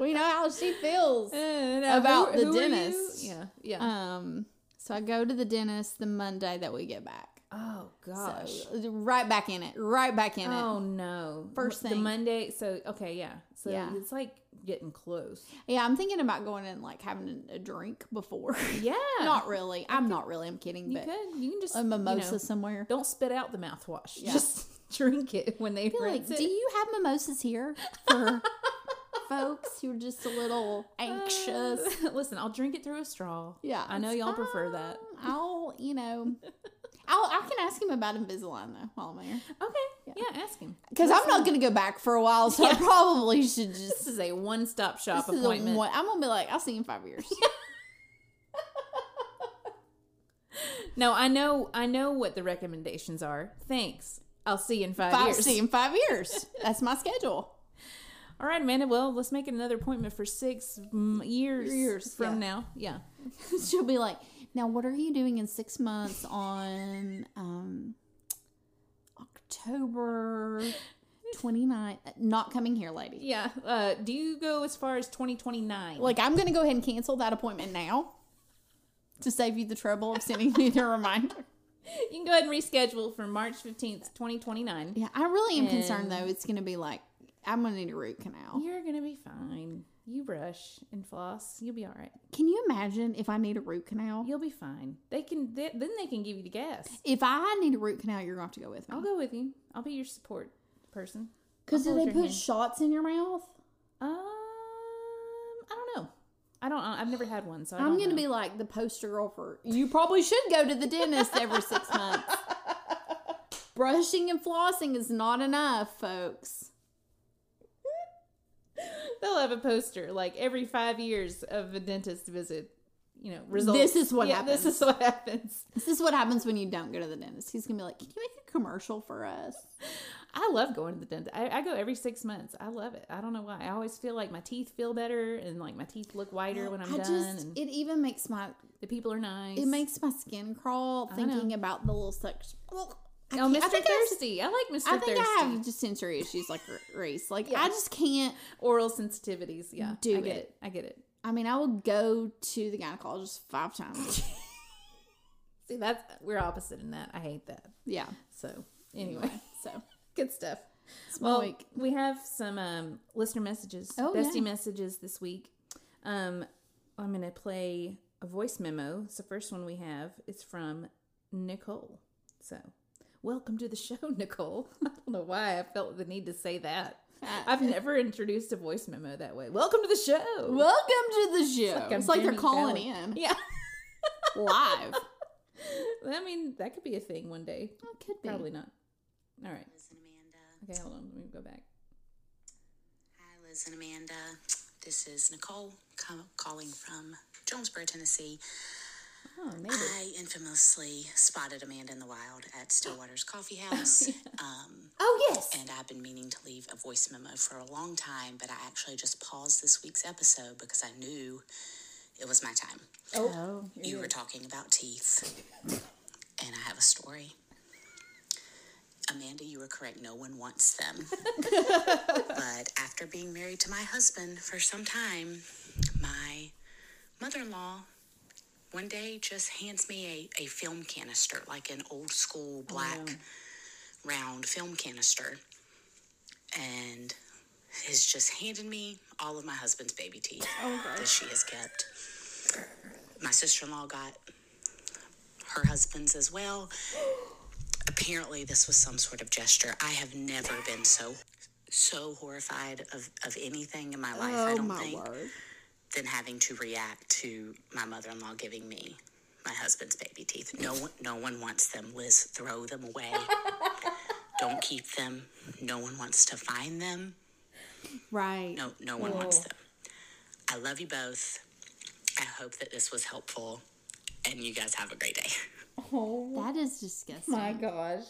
we know how she feels. About the are you? dentist. Yeah, yeah. Um. So I go to the dentist the Monday that we get back. Oh gosh. So right back in it. Right back in it. oh no. First the thing. Monday. So okay, yeah. So Yeah. it's like getting close. Yeah, I'm thinking about going and like having a drink before. Yeah. not really. I'm not really. I'm kidding. You but could. You can just a mimosa You know, somewhere. don't spit out the mouthwash. Yeah. Just drink it when they like, rinse do you have mimosas here for folks who are just a little anxious? Uh, listen, I'll drink it through a straw. Yeah, I know y'all prefer that. I'll, you know, I'll I can ask him about Invisalign though while I'm here Okay. Yeah, ask him. because I'm not going to go back for a while, so I probably should This just. is a one-stop shop This is a appointment. one, I'm gonna be like, I'll see you in five years. No, I know. I know what the recommendations are. Thanks. I'll see you in five, Five, years. see you in five years. That's my schedule. All right, Amanda. Well, let's make another appointment for six years, Years, from yeah. now. Yeah. She'll be like, now what are you doing in six months on um, October 29th? Not coming here, lady. Yeah. Uh, do you go as far as 2029? Like, I'm going to go ahead and cancel that appointment now to save you the trouble of sending me the reminder. you can go ahead and reschedule for March 15th, 2029. Yeah, I really am concerned, though. It's going to be like, I'm going to need a root canal. You're going to be fine. You brush and floss. You'll be all right. Can you imagine if I need a root canal? You'll be fine. They can, they, then they can give you the gas. If I need a root canal, you're going to have to go with me. I'll go with you. I'll be your support person. Because do they put hand. shots in your mouth? Um, I don't know. I don't. I've never had one, so I I'm going to be like the poster girl for you probably should go to the dentist every six months. Brushing and flossing is not enough, folks. They'll have a poster like every five years of a dentist visit. You know, results. This is what yeah, This happens. is what happens. This is what happens when you don't go to the dentist. He's to be like, Can you make a commercial for us? I love going to the dentist. I, I go every six months. I love it. I don't know why. I always feel like my teeth feel better and like my teeth look whiter when I'm I done. just, it even makes my, the people are nice. it makes my skin crawl thinking about the little section. Well, I Oh, Mr. I- Thirsty. I like Mr. I think Thirsty. I have just sensory issues like R- Reese. Like Yeah. I just can't. Oral sensitivities. Yeah. Do I get it. it. I get it. I mean, I will go to the gynecologist five times. See, that's we're opposite in that. I hate that. yeah. So anyway, So good stuff. my Well, week. we have some um, listener messages, Oh, bestie yeah. messages this week. Um, I'm going to play a voice memo. It's the first one we have. It's from Nicole. So, welcome to the show, Nicole. I don't know why I felt the need to say that. I've never introduced a voice memo that way. Welcome to the show. Welcome to the show. like It's like, they're calling Fallon. in yeah. live. I mean, that could be a thing one day. It could be. Probably not. All right. Liz and Amanda. Okay, hold on. Let me go back. Hi, Liz and Amanda. This is Nicole calling from Jonesboro, Tennessee. Oh, made. I infamously spotted Amanda in the wild at Stillwater's Coffee House. um, Oh yes. and I've been meaning to leave a voice memo for a long time, but I actually just paused this week's episode because I knew it was my time. Oh. You were talking about teeth, and I have a story. Amanda, you were correct. No one wants them. but after being married to my husband for some time, my mother in law one day just hands me a, a film canister, like an old school oh, black round film canister, and has just handed me all of my husband's baby teeth oh, that she has kept. My sister in law got her husband's as well. Apparently, this was some sort of gesture. I have never been so so horrified of, of anything in my life, I Oh don't my think, word. Than having to react to my mother in law giving me my husband's baby teeth. No one, no one wants them. Liz, throw them away. don't keep them. No one wants to find them. Right. No, no one wants them. I love you both. I hope that this was helpful, and you guys have a great day. Oh That is disgusting. my gosh.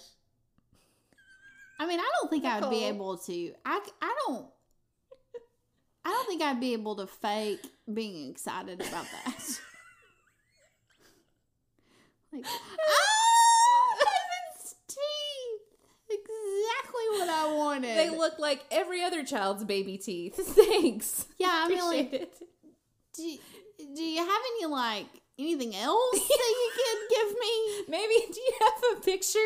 I mean, I don't think I would be able to. I, I don't. I don't think I'd be able to fake being excited about that. like, ah, oh, heaven's teeth! Exactly what I wanted. They look like every other child's baby teeth. Thanks. yeah, I mean, Appreciate like, it. do, do you have any like anything else that you could give me? Maybe do you have a picture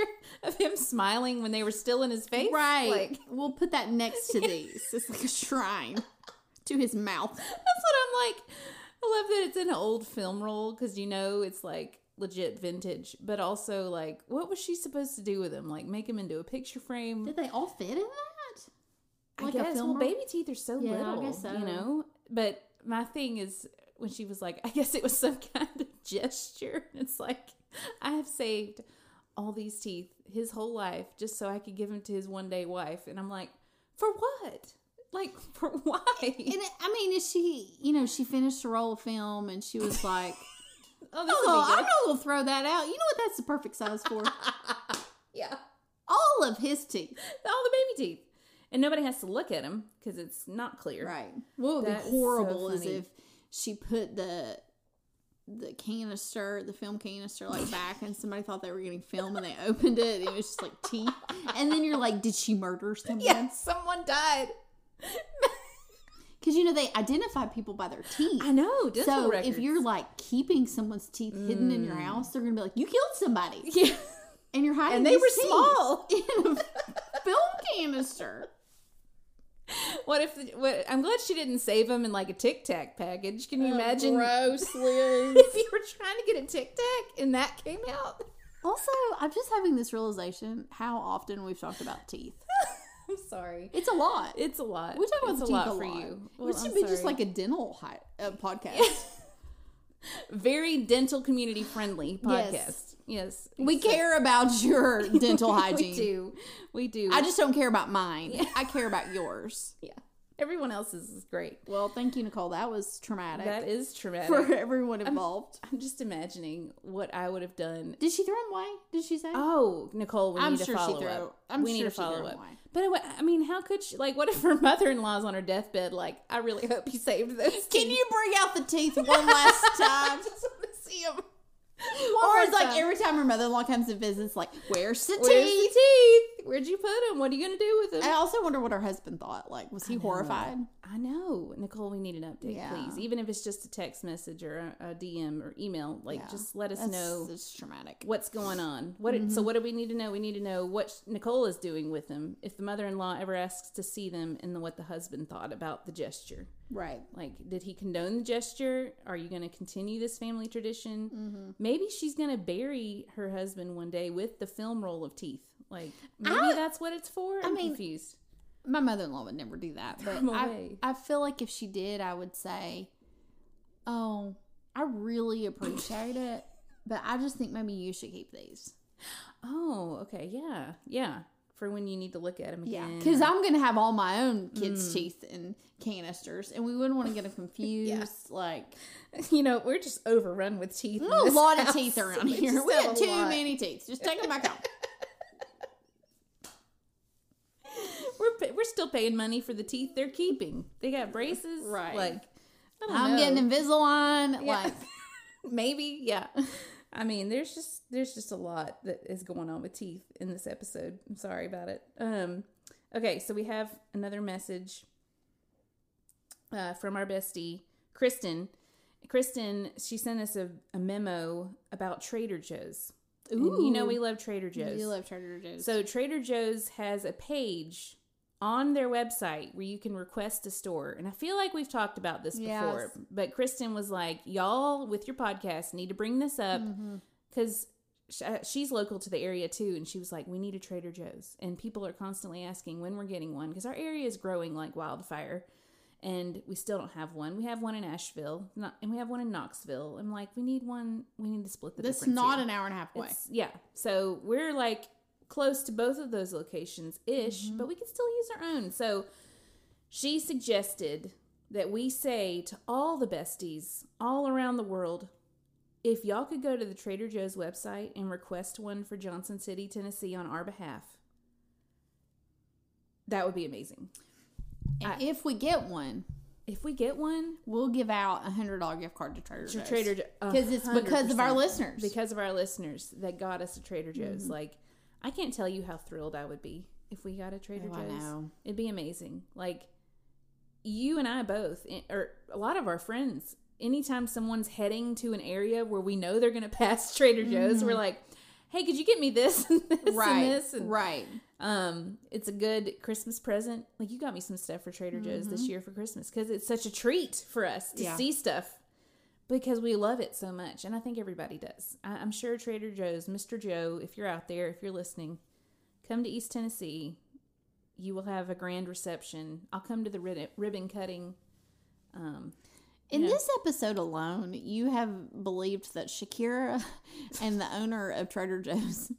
of him smiling when they were still in his face? Right. Like we'll put that next to these. It's like a shrine to his mouth. that's what I'm like. I love that it's an old film roll because you know it's like legit vintage, but also like what was she supposed to do with him? Like make him into a picture frame? Did they all fit in that? I Like a guess. film Well, roll? baby teeth are so Yeah, I little, so. you know. But my thing is when she was like, I guess it was some kind of gesture. It's like I have saved all these teeth his whole life just so I could give them to his one day wife, and I'm like, for what? Like for why? And it, I mean, is she? You know, she finished a roll of film, and she was like, oh, this "Oh, I'm not gonna throw that out." You know what? That's the perfect size for yeah, all of his teeth. all the baby teeth, and nobody has to look at them because it's not clear. Right. What would That's be so horrible is if she put the the canister, the film canister, like back, and somebody thought they were getting film, and they opened it, and it was just like teeth. And then you're like, "Did she murder someone?" Yes, someone died. Because you know they identify people by their teeth. I know. So records. if you're like keeping someone's teeth hidden in your mm. house, they're gonna be like, "You killed somebody," yeah. and you're hiding. and they were small. in a film canister. What if? The, what, I'm glad she didn't save them in like a Tic Tac package. Can you oh, imagine Gross, Liz. if you were trying to get a Tic Tac and that came out? also, I'm just having this realization how often we've talked about teeth. I'm sorry. It's a lot. It's a lot. We talk about it's a lot a for lot. you. Which should I'm be just like a dental hi- uh, podcast. very dental community friendly podcast. Yes. Yes, we care about your dental hygiene. We do. We do. I just don't care about mine. I care about yours. yeah. Everyone else's is great. Well, thank you, Nicole. That was traumatic That is traumatic. for everyone involved. I'm just imagining what I would have done. Did she throw him away? Did she say? Oh, Nicole, we I'm need sure to she follow threw- up. I'm we need to she follow him up. away. But I- I mean, how could she? Like, what if her mother-in-law's on her deathbed? Like, I really hope you saved those. Can you bring out the teeth one last time? I just want to see them. or it's like every time her mother-in-law comes and visits, like, "Where's the Where's teeth?" the teeth? Where'd you put them? What are you gonna do with them? I also wonder what her husband thought. Like, was he horrified? I know, Nicole. We need an update, Yeah. please. Even if it's just a text message or a, a DM or email, like Yeah. just let us That's, know It's traumatic. what's going on. What? Mm-hmm. So what do we need to know? We need to know what Nicole is doing with them. If the mother-in-law ever asks to see them, and what the husband thought about the gesture. Right. Like, did he condone the gesture? Are you going to continue this family tradition? Mm-hmm. Maybe she's going to bury her husband one day with the film roll of teeth. Like, maybe I- that's what it's for. I'm mean, confused. My mother-in-law would never do that, but I, I feel like if she did, I would say, "Oh, I really appreciate it, but I just think maybe you should keep these." Oh, okay, yeah, yeah. For when you need to look at them Yeah, again. because I'm gonna have all my own kids' Mm. teeth in canisters, and we wouldn't want to get them confused. Like, you know, we're just overrun with teeth. a lot of teeth around We here. We have too lot. many teeth. Just take them back out. We're we're still paying money for the teeth they're keeping. They got braces, Right. Like, I don't I'm know. getting Invisalign. Yeah. Like, maybe, yeah. I mean, there's just there's just a lot that is going on with teeth in this episode. I'm sorry about it. Um, okay, so we have another message uh, from our bestie Kristen. Kristen, she sent us a, a memo about Trader Joe's. And you know we love Trader Joe's. you love Trader Joe's. So Trader Joe's has a page on their website where you can request a store. And I feel like we've talked about this Yes. before, but Kristen was like, "Y'all with your podcast need to bring this up Mm-hmm. cuz sh- uh, she's local to the area too, and she was like, "We need a Trader Joe's," and people are constantly asking when we're getting one because our area is growing like wildfire, and we still don't have one. We have one in Asheville, not, and we have one in Knoxville. I'm like, we need one. We need to split the This is not here. an hour and a half away. It's- yeah. So we're like close to both of those locations ish, Mm-hmm. but we can still use our own. So she suggested that we say to all the besties all around the world if y'all could go to the Trader Joe's website and request one for Johnson City, Tennessee on our behalf, that would be amazing. And if we get one, If we get one, we'll give out a hundred dollar gift card to Trader Joe's. Trader Joe's. because it's because of our listeners. because of our listeners that got us a Trader Joe's. Mm-hmm. Like, I can't tell you how thrilled I would be if we got a Trader Oh, Joe's. It'd be amazing. Like, you and I both, eh, or a lot of our friends, anytime someone's heading to an area where we know they're going to pass Trader Joe's, we're like, hey, could you get me this and this Mm-hmm. right, and this? And, right. um, it's a good Christmas present. Like, you got me some stuff for Trader Joe's this year for Christmas because it's such a treat for us to Mm-hmm. Yeah. see stuff because we love it so much. And I think everybody does. I, I'm sure Trader Joe's, Mr. Joe, if you're out there, if you're listening, come to East Tennessee. You will have a grand reception. I'll come to the ribbon, ribbon cutting. Um, In Yeah. this episode alone, you have believed that Shakira and the owner of Trader Joe's,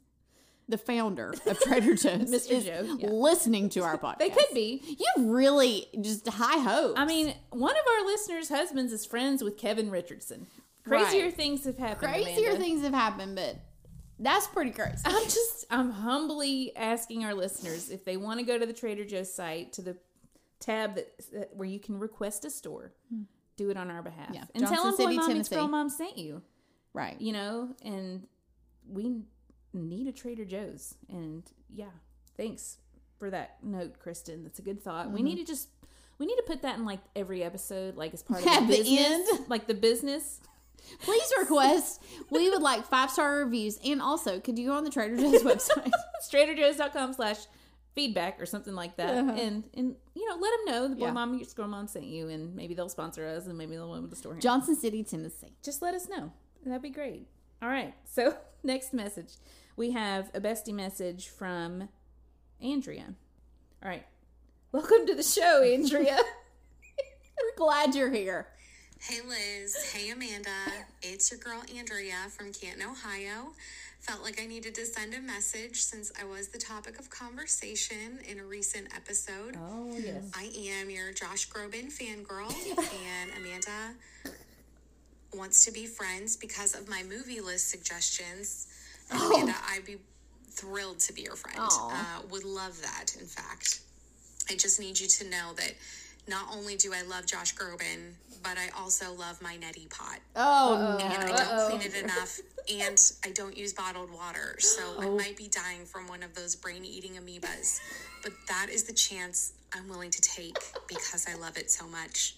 the founder of Trader Joe's, Mr. Joe, yeah. listening to our podcast. they could be. You really just high hope. I mean, one of our listeners' husbands is friends with Kevin Richardson. Crazier Right. things have happened. crazier Amanda. things have happened, but that's pretty crazy. I'm just I'm humbly asking our listeners if they want to go to the Trader Joe's site to the tab that, that where you can request a store. Do it on our behalf. Hmm. Yeah. And tell Johnson them Boy City, Mom Meets Tennessee. Girl Mom sent you. Right. You know, and we need a Trader Joe's. And yeah, thanks for that note, Kristen. That's a good thought. Mm-hmm. We need to just we need to put that in like every episode, like as part of At the the business, end? like the business. Please request. we would like five star reviews, and also, could you go on the Trader Joe's website? traderjoe's.com slash feedback or something like that Uh-huh. and and you know let them know the boy Yeah. mom your girl mom sent you and maybe they'll sponsor us and maybe they'll win with the store. Johnson City, Tennessee. just let us know that'd be great all right so next message we have a bestie message from andrea all right welcome to the show andrea We're glad you're here. Hey Liz, hey Amanda. It's your girl Andrea from Canton, Ohio. Felt like I needed to send a message since I was the topic of conversation in a recent episode. oh yes I am your Josh Groban fangirl, and Amanda wants to be friends because of my movie list suggestions. And Amanda, I'd be thrilled to be your friend. Aw. Uh, would love that, in fact. I just need you to know that not only do I love Josh Groban, but I also love my neti pot. Oh, And I don't clean it enough, and I don't use bottled water. So I might be dying from one of those brain eating amoebas. But that is the chance I'm willing to take because I love it so much.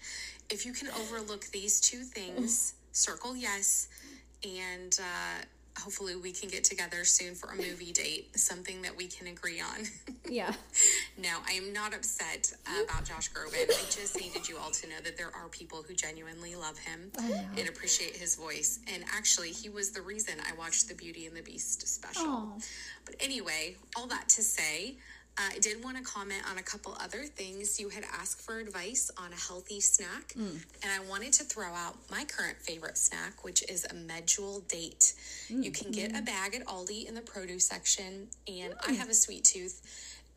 If you can overlook these two things, circle yes, and uh, hopefully we can get together soon for a movie date, something that we can agree on. yeah No, I am not upset about Josh Groban. I just needed you all to know that there are people who genuinely love him and appreciate his voice. And actually, he was the reason I watched the Beauty and the Beast special. Aw. But anyway, all that to say, uh, I did want to comment on a couple other things. You had asked for advice on a healthy snack, hmm. and I wanted to throw out my current favorite snack, which is a medjool date. Hmm. You can get a hmm. bag at Aldi in the produce section, and I have a sweet tooth.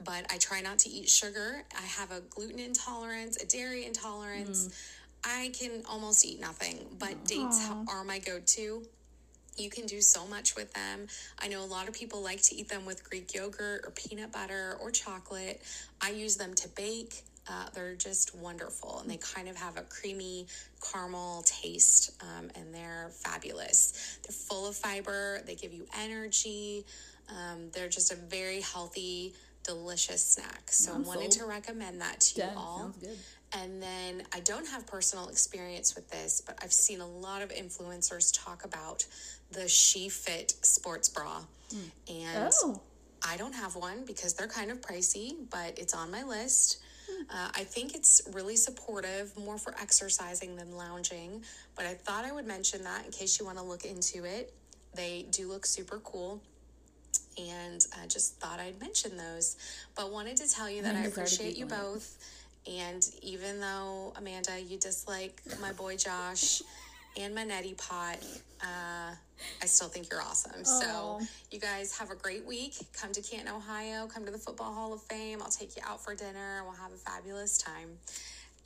But I try not to eat sugar. I have a gluten intolerance, a dairy intolerance. I can almost eat nothing, but dates are my go to. You can do so much with them. I know a lot of people like to eat them with Greek yogurt or peanut butter or chocolate. I use them to bake. Uh, they're just wonderful and they kind of have a creamy caramel taste um, and they're fabulous. They're full of fiber, they give you energy. Um, they're just a very healthy, delicious snack. So I wanted sold. to recommend that to you Done. all. sounds good And then I don't have personal experience with this, but I've seen a lot of influencers talk about the SheFit sports bra. And oh I don't have one because they're kind of pricey, but it's on my list. Uh, I think it's really supportive, more for exercising than lounging, but I thought I would mention that in case you want to look into it. they do look super cool. And I just thought I'd mention those, but wanted to tell you that I already appreciate you it. Both. And even though Amanda, you dislike my boy Josh and my neti pot, uh, I still think you're awesome. So you guys have a great week. Come to Canton, Ohio. Come to the Football Hall of Fame. I'll take you out for dinner. We'll have a fabulous time.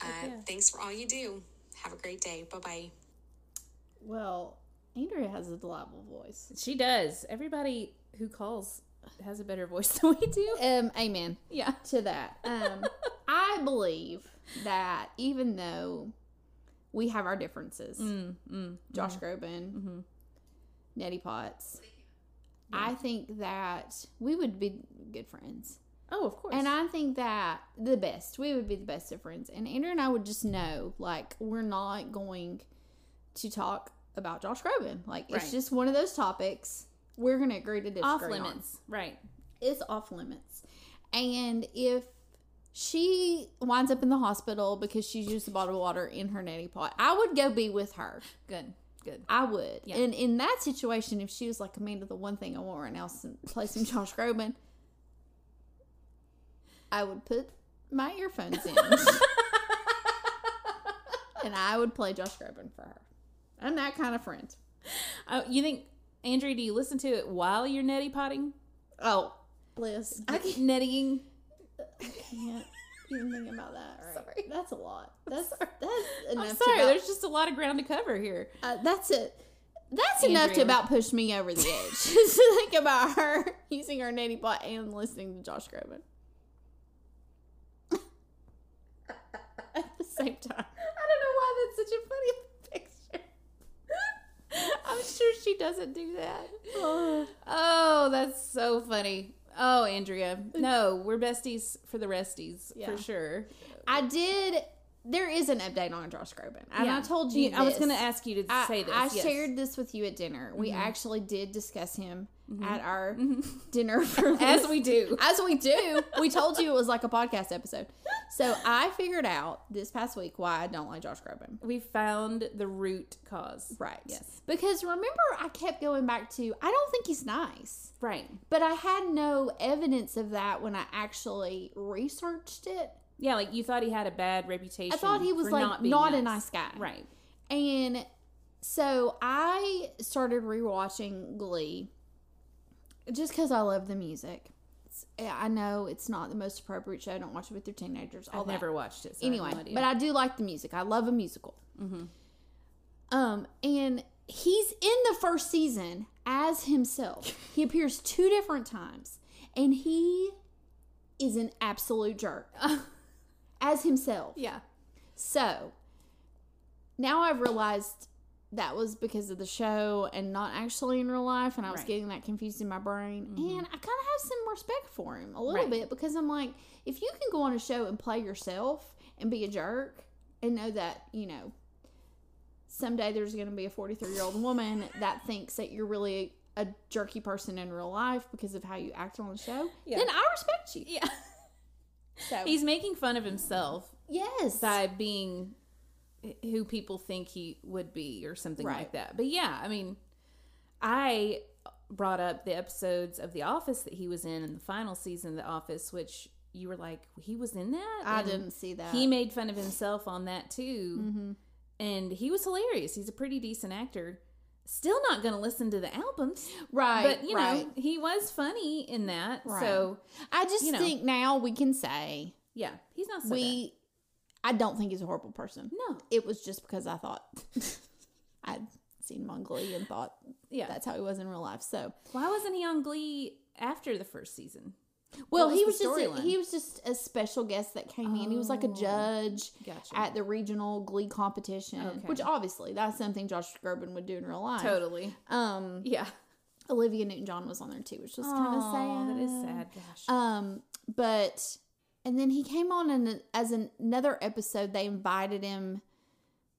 Uh, yeah. Thanks for all you do. Have a great day. Bye bye. Well, Andrea has a delightful voice. She does. Everybody who calls has a better voice than we do. Um, amen Yeah. to that. Um, I believe that even though we have our differences, Mm, mm, Josh Groban, mm-hmm. neti pots, I think that we would be good friends. Oh, of course. And I think that the best, we would be the best of friends. And Andrea and I would just know, like, we're not going to talk about Josh Groban. Like, it's just one of those topics we're going to agree to disagree off on. Right. It's off limits. And if she winds up in the hospital because she's used a bottle of water in her neti pot, I would go be with her. Good. Good. I would. Yeah. And in that situation, if she was like, Amanda, the one thing I want right now is to play some Josh Groban, I would put my earphones in and I would play Josh Groban for her. I'm that kind of friend. Oh, you think, Andrea, do you listen to it while you're neti potting? Oh, Liz, I can't, Netting? I can't even think about that. Right. Sorry. That's a lot. That's sorry. that's enough. I'm to sorry. about- There's just a lot of ground to cover here. Uh, that's it. That's enough to about push me over the edge. Just to think about her using her neti pot and listening to Josh Groban at the same time. I don't know why that's such a funny picture. I'm sure she doesn't do that. Oh, oh that's so funny. Oh, Andrea. No, we're besties for the resties Yeah. for sure. I did. There is an update on Josh Groban, and I told you. I was going to ask you to I, say this. I yes. Mm-hmm. shared this with you at dinner. We actually did discuss him at our dinner for Mm-hmm. as we do. As we do. We told you it was like a podcast episode. So I figured out this past week why I don't like Josh Groban. We found the root cause. Right. Yes. Because remember, I kept going back to, I don't think he's nice. Right. But I had no evidence of that when I actually researched it. Yeah, like you thought he had a bad reputation. I thought he was like not, not, a nice guy. Right. And so I started rewatching Glee just because I love the music. It's, I know it's not the most appropriate show. Don't watch it with your teenagers. All I've that. never watched it. So anyway, anyway, no but I do like the music. I love a musical. Mhm. Um, and he's in the first season as himself. he appears two different times, and he is an absolute jerk as himself. yeah. So now I've realized that was because of the show and not actually in real life, and I was Right. getting that confused in my brain. Mm-hmm. And I kind of have some respect for him a little Right. bit because I'm like, if you can go on a show and play yourself and be a jerk and know that, you know, someday there's going to be a 43 year old woman that thinks that you're really a jerky person in real life because of how you act on the show, Yeah. then I respect you. Yeah. So, He's making fun of himself yes. by being who people think he would be or something like that. But yeah, I mean, I brought up the episodes of The Office that he was in in the final season of The Office, which you were like, he was in that? I And didn't see that. He made fun of himself on that too. Mm-hmm. And he was hilarious. He's a pretty decent actor. Still not going to listen to the albums. right. But, you right. know, he was funny in that. Right. So, I just you know. think now we can say yeah, he's not so bad. we. I don't think he's a horrible person. No. It was just because I thought I'd seen him on Glee and thought Yeah. that's how he was in real life. So, Why wasn't he on Glee after the first season? Well, was he was just a, he was just a special guest that came in. He was like a Oh, judge Gotcha. at the regional Glee competition, Okay. which obviously that's something Josh Groban would do in real life. totally. Um, Yeah. Olivia Newton-John was on there too, which was kind of sad. That is sad. Gosh. Um, but and then he came on and as an, another episode, they invited him.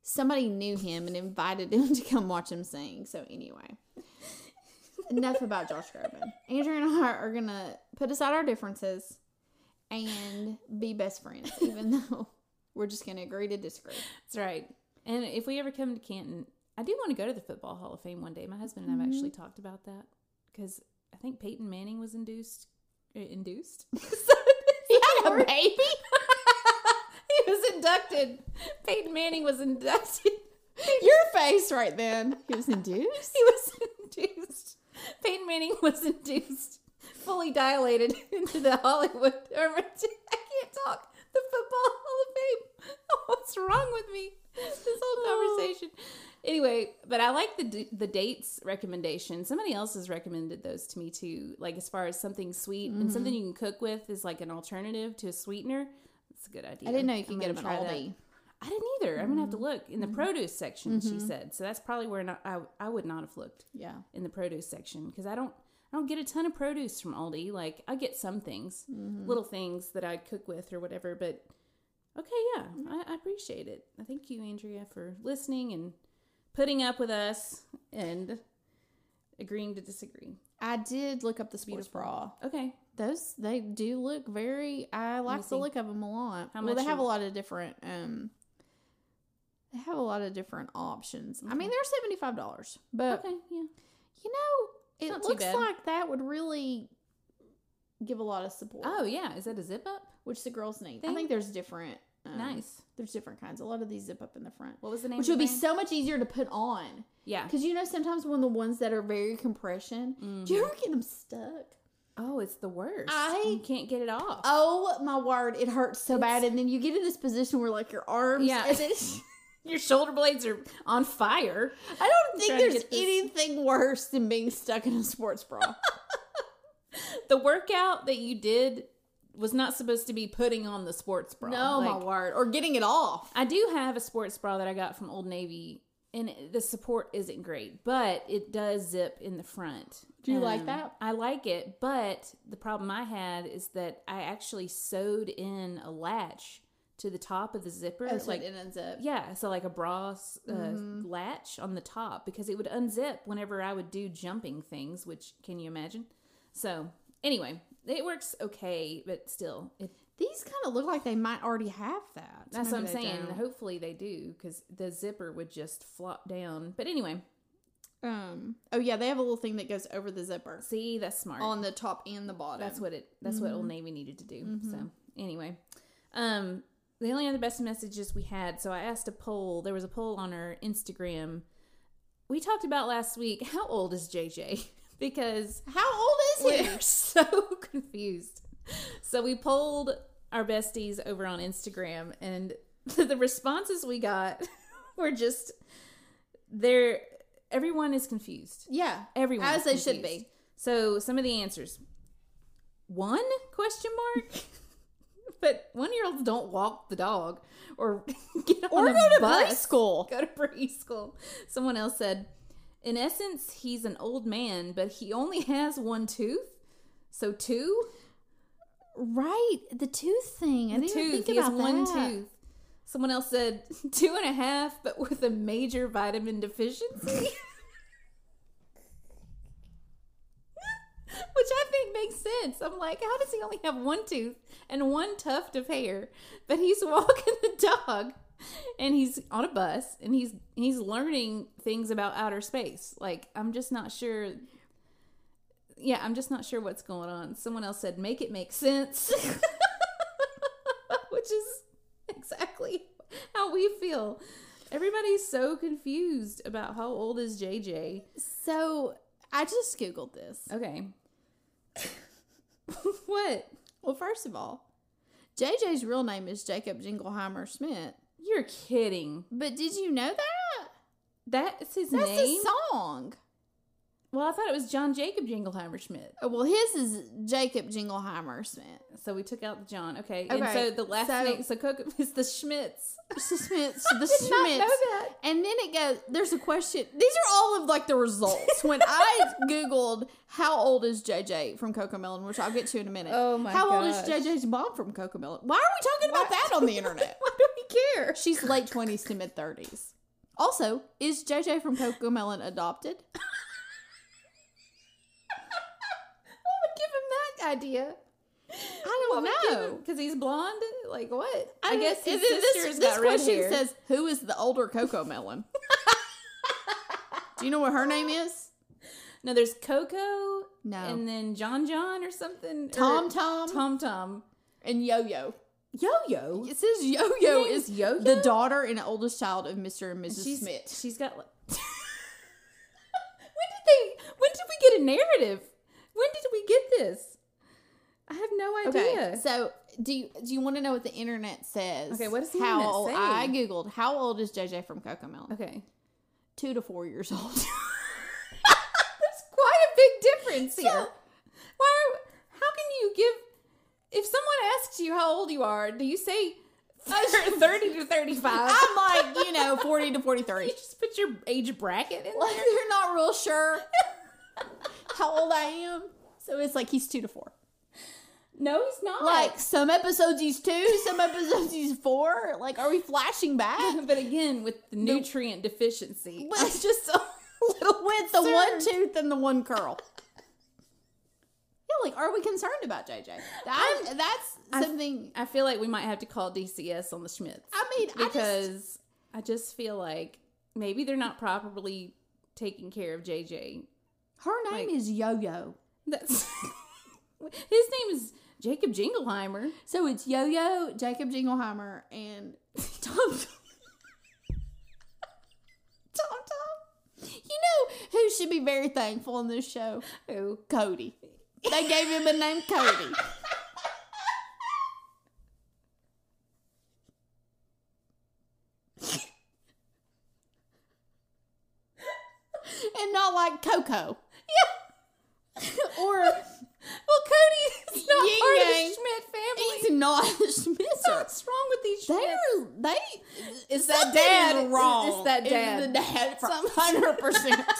Somebody knew him and invited him to come watch him sing. So anyway, enough about Josh Groban. Andrea and I are gonna put aside our differences and be best friends, even though we're just gonna agree to disagree. That's right. And if we ever come to Canton, I do want to go to the Football Hall of Fame one day. My husband and I've actually talked about that because I think Peyton Manning was induced. Uh, induced? He had a baby. he was inducted. Peyton Manning was inducted. Your face right then. He was induced. He was induced. Peyton Manning was induced, fully dilated into the Hollywood. Or, I can't talk. The Football Hall of Fame. Oh, what's wrong with me? This whole oh. conversation. Anyway, but I like the the dates recommendation. Somebody else has recommended those to me too. Like as far as something sweet and something mm. you can cook with is like an alternative to a sweetener. It's a good idea. I didn't know you I'm could get them at try that. I didn't either. I'm gonna have to mm-hmm. look in the mm-hmm. produce section. She mm-hmm. said so. That's probably where not, I I would not have looked Yeah. in the produce section because I don't I don't get a ton of produce from Aldi. Like I get some things, little things that I'd cook with or whatever. But okay, yeah, I, I appreciate it. I thank you, Andrea, for listening and putting up with us and agreeing to disagree. I did look up the sports bra. Okay, Those they do look very. I like the look of them a lot. How well, they have a lot of different. um They have a lot of different options. I mean, they're seventy five dollars, but okay, yeah. you know, it looks like that would really give a lot of support. Oh yeah, is that a zip up? which the girls need. I think there's different. Um, Nice. There's different kinds. A lot of these zip up in the front, What was the name? which would be brand? so much easier to put on. yeah. Because you know, sometimes when the ones that are very compression, do you ever get them stuck? Oh, it's the worst. I- you can't get it off. Oh my word, it hurts so bad, and then you get in this position where like your arms. Yeah. Your shoulder blades are on fire. I don't think there's anything worse than being stuck in a sports bra. the workout that you did was not supposed to be putting on the sports bra. no, Like, my word, or getting it off. I do have a sports bra that I got from Old Navy, and the support isn't great, but it does zip in the front. Do you like um, that? I like it, but the problem I had is that I actually sewed in a latch to the top of the zipper, Oh, so like it up. yeah, so like a bra uh, Mm-hmm. latch on the top because it would unzip whenever I would do jumping things, which can you imagine? So anyway, it works okay, but still, it, These kind of look like they might already have that. that's what I'm saying. don't. Hopefully they do because the zipper would just flop down. But anyway, Um. Oh yeah, they have a little thing that goes over the zipper see, that's smart. on the top and the bottom. That's what it. That's what Mm-hmm. Old Navy needed to do. So anyway, um, the only other best messages we had. So I asked a poll. There was a poll on our Instagram. We talked about last week. How old is JJ? because How old is he? we're so confused. So we polled our besties over on Instagram, and the responses we got were just there. Everyone is confused. Yeah, Everyone as they should be. So some of the answers. One question mark. But one year olds don't walk the dog or get on Or a go to bus. preschool. Go to preschool. Someone else said, in essence, he's an old man, but he only has one tooth. So two? Right, the tooth thing. I The didn't tooth. think He has about one that. tooth. Someone else said two and a half, but with a major vitamin deficiency. Which I think makes sense. I'm like, how does he only have one tooth and one tuft of hair? But he's walking the dog and he's on a bus and he's he's learning things about outer space. Like, I'm just not sure yeah, I'm just not sure what's going on. Someone else said, make it make sense. Which is exactly how we feel. Everybody's so confused about how old is JJ. So I just googled this. Okay. what? Well, first of all, JJ's real name is Jacob Jingleheimer Smith. You're kidding. But did you know that? That's his That's name? That's his song. Well, I thought it was John Jacob Jingleheimer Schmidt. Oh, well, his is Jacob Jingleheimer Schmidt. So we took out the John. Okay. And so the last so- name, so Coco is the Schmitz. The Smiths, the Schmitz. not know that. And then it goes, there's a question. These are all of like the results. when I Googled how old is JJ from Cocomelon, which I'll get to in a minute. Oh my god. How old is. JJ's mom from Cocomelon? Why are we talking about that on the internet? Why do we care? She's late 20s to mid 30s. Also, is JJ from Cocomelon adopted? What would give him that idea? I don't know. Because he's blonde? Like what? I, mean, guess his sister's this got red question hair. says, "Who is the older Cocomelon?" Do you know what her name is? No, there's Coco. No. And then John John or something. or- Tom Tom Tom Tom. and Yo Yo. Yo Yo. It says Yo Yo is Yo-Yo? the daughter and oldest child of Mr. and Mrs. She's Smith. She's got. Like, when did they? When did we get a narrative? When did we get this? I have no idea. Okay, so do you do you want to know what the internet says? Okay, what does the how internet old, say? I googled how old is JJ from Cocomelon? Okay. Two to four years old. That's quite a big difference here. So- Why? How can you give? If someone asks you how old you are, do you say thirty to thirty-five? I'm like you know forty to forty three. you just put your age bracket in Like there. they're not real sure how old I am, so it's like he's two to four. No, he's not. Like some episodes he's two, some episodes he's four. Like, are we flashing back? but again, with the nutrient deficiency, With- it's just a little With the one tooth and the one curl. Yeah, like, are we concerned about JJ? That, that's something. I feel like we might have to call DCS on the Schmitz. I mean, I just, because I just, feel like maybe they're not properly taking care of JJ. her name like- is Yo Yo. That's his name is Jacob Jingleheimer. So it's Yo Yo, Jacob Jingleheimer, and Tom. Tom Tom. You know who should be very thankful in this show? Who? Cody. They gave him a name Cody. and not like Coco. or Well, Cody is not Yin part of Yang. the Schmidt family. he's not a Schmitzer. What's wrong with these They're they. It's that dad. is wrong. It's that It's dad. the dad. Hundred percent.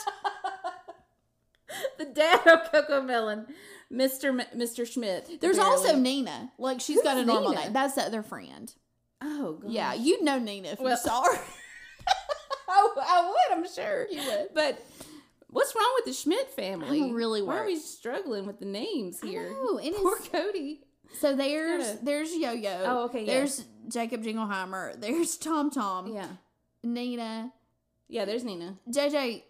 The dad of Cocomelon, Mr. M- Mr. Schmidt. There's also. Nina. Like she's got a Who's normal Nina? name. That's the other friend. Oh, gosh. Yeah, you'd know Nina if you saw her. Oh, I would, I'm sure. You would. But what's wrong with the Schmidt family? I'm really Why are we struggling with the names here? it Poor is- Cody. So there's gotta- there's Yo Yo. Oh, okay, There's Jacob Jingleheimer. There's Tom Tom. Yeah. Nina. Yeah, there's Nina. JJ.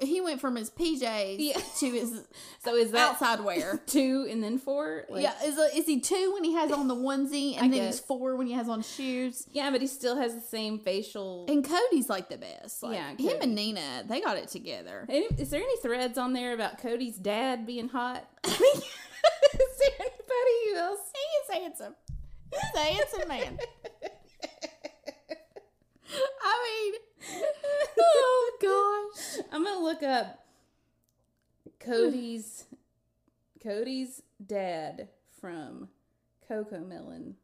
He went from his PJs Yeah. to his So is that outside wear. two and then four? Like- yeah, is is he two when he has on the onesie, and I then guess. he's four when he has on shoes? Yeah, but he still has the same facial. And Cody's like the best. Like, Yeah, him and Nina, they got it together. Any, is there any threads on there about Cody's dad being hot? Is there anybody else? He is handsome. He's a handsome man. I mean, oh gosh. I'm gonna look up Cody's Cody's dad from Cocomelon.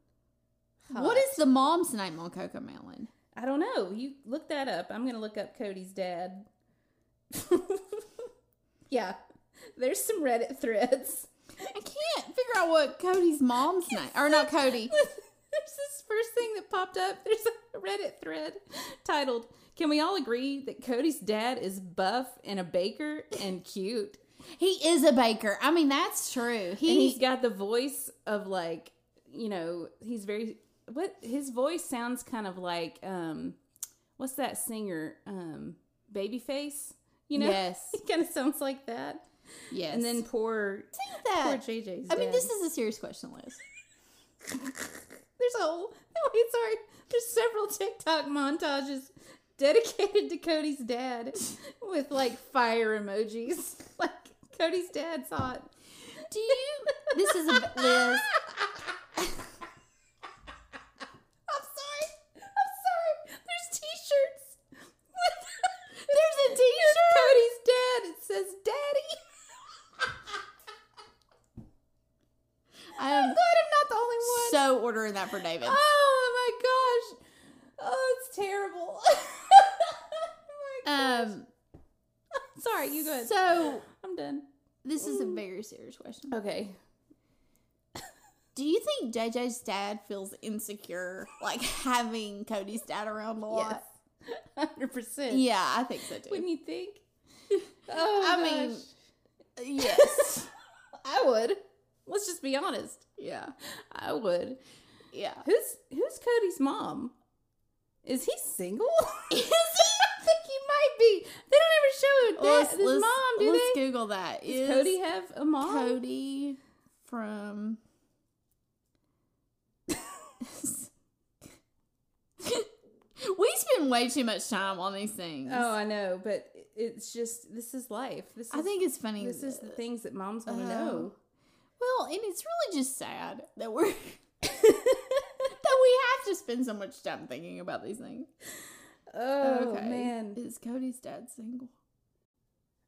What is the mom's name on Cocomelon? I don't know. You look that up. I'm gonna look up Cody's dad. yeah, there's some Reddit threads. I can't figure out what Cody's mom's name, or not Cody. There's this first thing that popped up. There's a Reddit thread titled, Can we all agree that Cody's dad is buff and a baker and cute? He is a baker. I mean, that's true. and he's He, got the voice of like, you know, he's very, what, his voice sounds kind of like, um, what's that singer? Um, Babyface? You know? Yes. He kind of sounds like that. Yes. And then poor, that. poor JJ's I mean, this is a serious question, Liz. There's a whole. No, wait, sorry. There's several TikTok montages dedicated to Cody's dad with like fire emojis. Like Cody's dad's hot. Do you? This is a Liz. I'm sorry. I'm sorry. There's T-shirts. There's a T-shirt. Cody's dad. It says "Daddy." I'm I'm glad I'm not the only one. so ordering that for David. oh my gosh. Oh, it's terrible. oh. Um. sorry. You go ahead. So I'm done. this is a very serious question. Okay. Do you think JJ's dad feels insecure, like having Cody's dad around a lot? Hundred percent. Yeah, I think so too. Wouldn't you think? Oh, I mean, yes. I. Let's just be honest. yeah. I would. Yeah. Who's who's Cody's mom? Is he single? Is he? think he might be. They don't ever show Well, dad, his mom, do let's they? Google that. Does Is Cody have a mom? Cody from. we spend way too much time on these things. Oh, I know, but it's just this is life. This is, I think it's funny. this is the things that moms want to Oh. Uh-huh. know. Well, and it's really just sad that we're that we have to spend so much time thinking about these things. Oh okay. man! is Cody's dad single?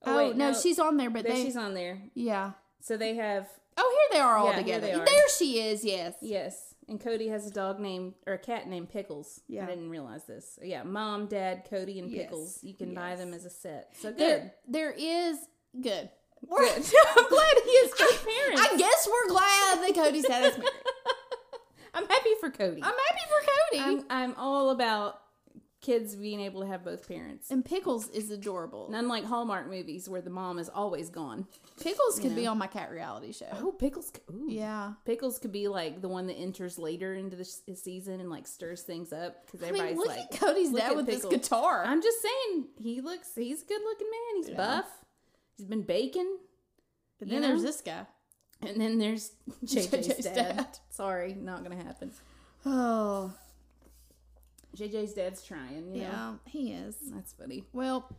Oh, Oh, wait, no, no. she's on there, but There they she's on there. yeah. So they have Oh, here they are all Yeah, together. are. There she is. Yes. yes, and Cody has a dog named or a cat named Pickles. Yeah. I didn't realize this. Yeah, mom, dad, Cody, and Yes, Pickles. You can buy them as a set. So good. There, there is good. We're, I'm glad he has good parents. I guess we're glad that Cody's dad is married. I'm happy for Cody. I'm happy for Cody. I'm, I'm all about kids being able to have both parents. and Pickles is adorable. And unlike Hallmark movies where the mom is always gone. Pickles could Yeah. be on my cat reality show. Oh, Pickles. Ooh. Yeah. Pickles could be like the one that enters later into the season and like stirs things up because I mean, everybody's look like, at Cody's dad with Pickles. this guitar. I'm just saying, he looks, he's a good looking man. He's Yeah. buff. He's been baking. and then there's this guy. And then there's JJ's, JJ's dad. dad. Sorry, not going to happen. Oh, JJ's dad's trying, you know? yeah, he is. That's funny. Well,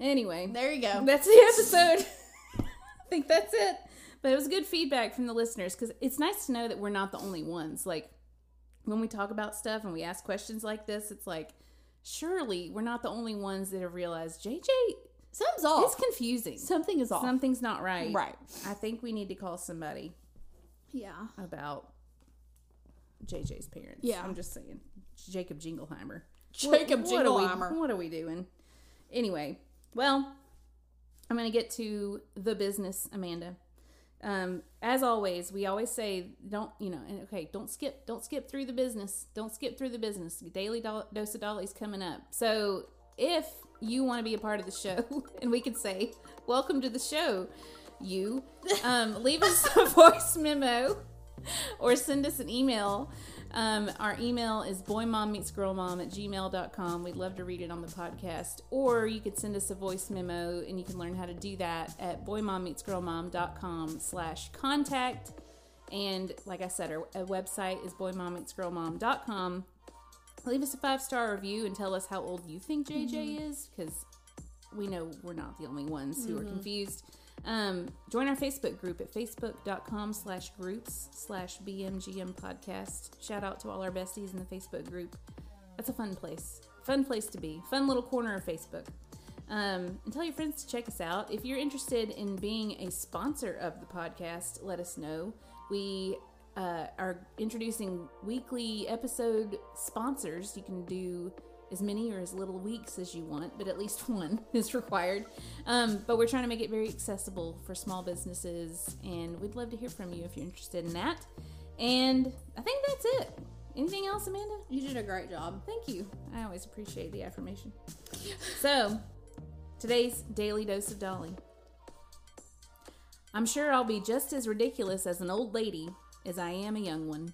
Anyway, there you go. That's the episode. I think that's it. But it was good feedback from the listeners because it's nice to know that we're not the only ones. Like when we talk about stuff and we ask questions like this, it's like surely we're not the only ones that have realized JJ Something's off. It's confusing. Something is off. Something's not right. Right. I think we need to call somebody Yeah. about JJ's parents. Yeah. I'm just saying. Jacob Jingleheimer. Jacob what, Are Jingleheimer. we, what are we doing? Anyway, well, I'm going to get to the business, Amanda. Um, as always, we always say, don't you know? And okay, don't skip, don't skip through the business. Don't skip through the business. Daily do- dose of Dolly's coming up. So if you want to be a part of the show, and we could say, welcome to the show, you um, leave us a voice memo or send us an email. Um, our email is boymommeetsgirlmom at gmail.com. We'd love to read it on the podcast. Or you could send us a voice memo and you can learn how to do that at boymommeetsgirlmom.com slash contact. And like I said, our website is boymommeetsgirlmom.com. Leave us a five star review and tell us how old you think JJ is because we know we're not the only ones who are confused. Um, join our Facebook group at facebook.com slash groups slash BMGM podcast. Shout out to all our besties in the Facebook group. That's a fun place. Fun place to be. Fun little corner of Facebook. Um, and tell your friends to check us out. If you're interested in being a sponsor of the podcast, let us know. We uh, are introducing weekly episode sponsors. You can do as many or as little weeks as you want, but at least one is required. Um, but we're trying to make it very accessible for small businesses, and we'd love to hear from you if you're interested in that. And I think that's it. Anything else, Amanda? You did a great job. Thank you. I always appreciate the affirmation. So, today's daily dose of Dolly. I'm sure I'll be just as ridiculous as an old lady as I am a young one.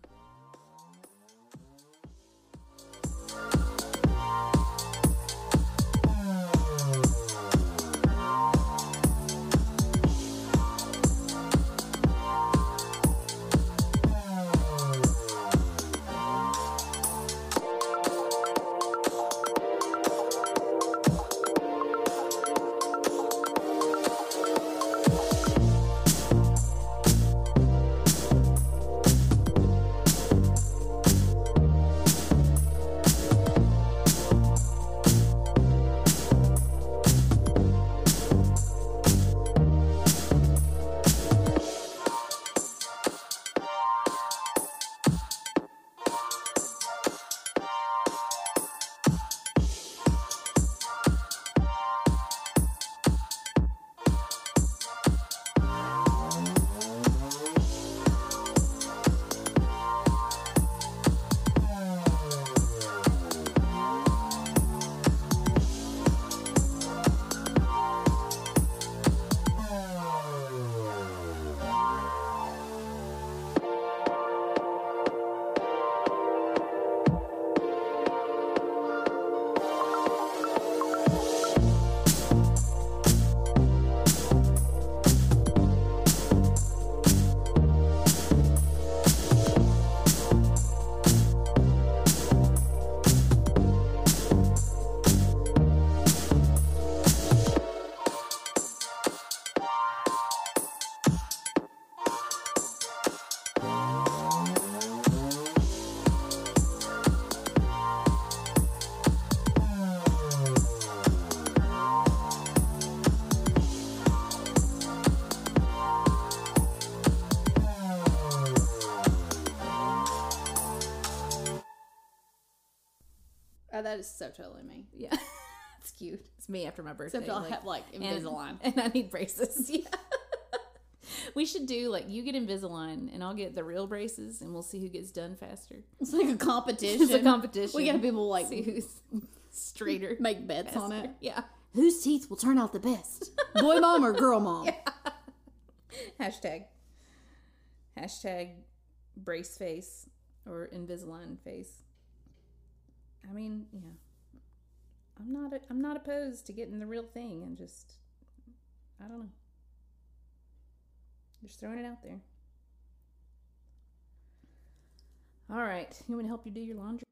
That is so totally me. Yeah. it's cute. It's me after my birthday. Except I'll like- have like Invisalign. and I need braces. Yeah. we should do like you get Invisalign and I'll get the real braces and we'll see who gets done faster. It's like a competition. It's a competition. We gotta people like see who's straighter. make bets on it. Yeah. Whose teeth will turn out the best? Boy mom or girl mom? Hashtag. Hashtag brace face or Invisalign face. I mean, yeah. I'm not. I'm not opposed to getting the real thing and just. I don't know. Just throwing it out there. All right. You want to help you do your laundry?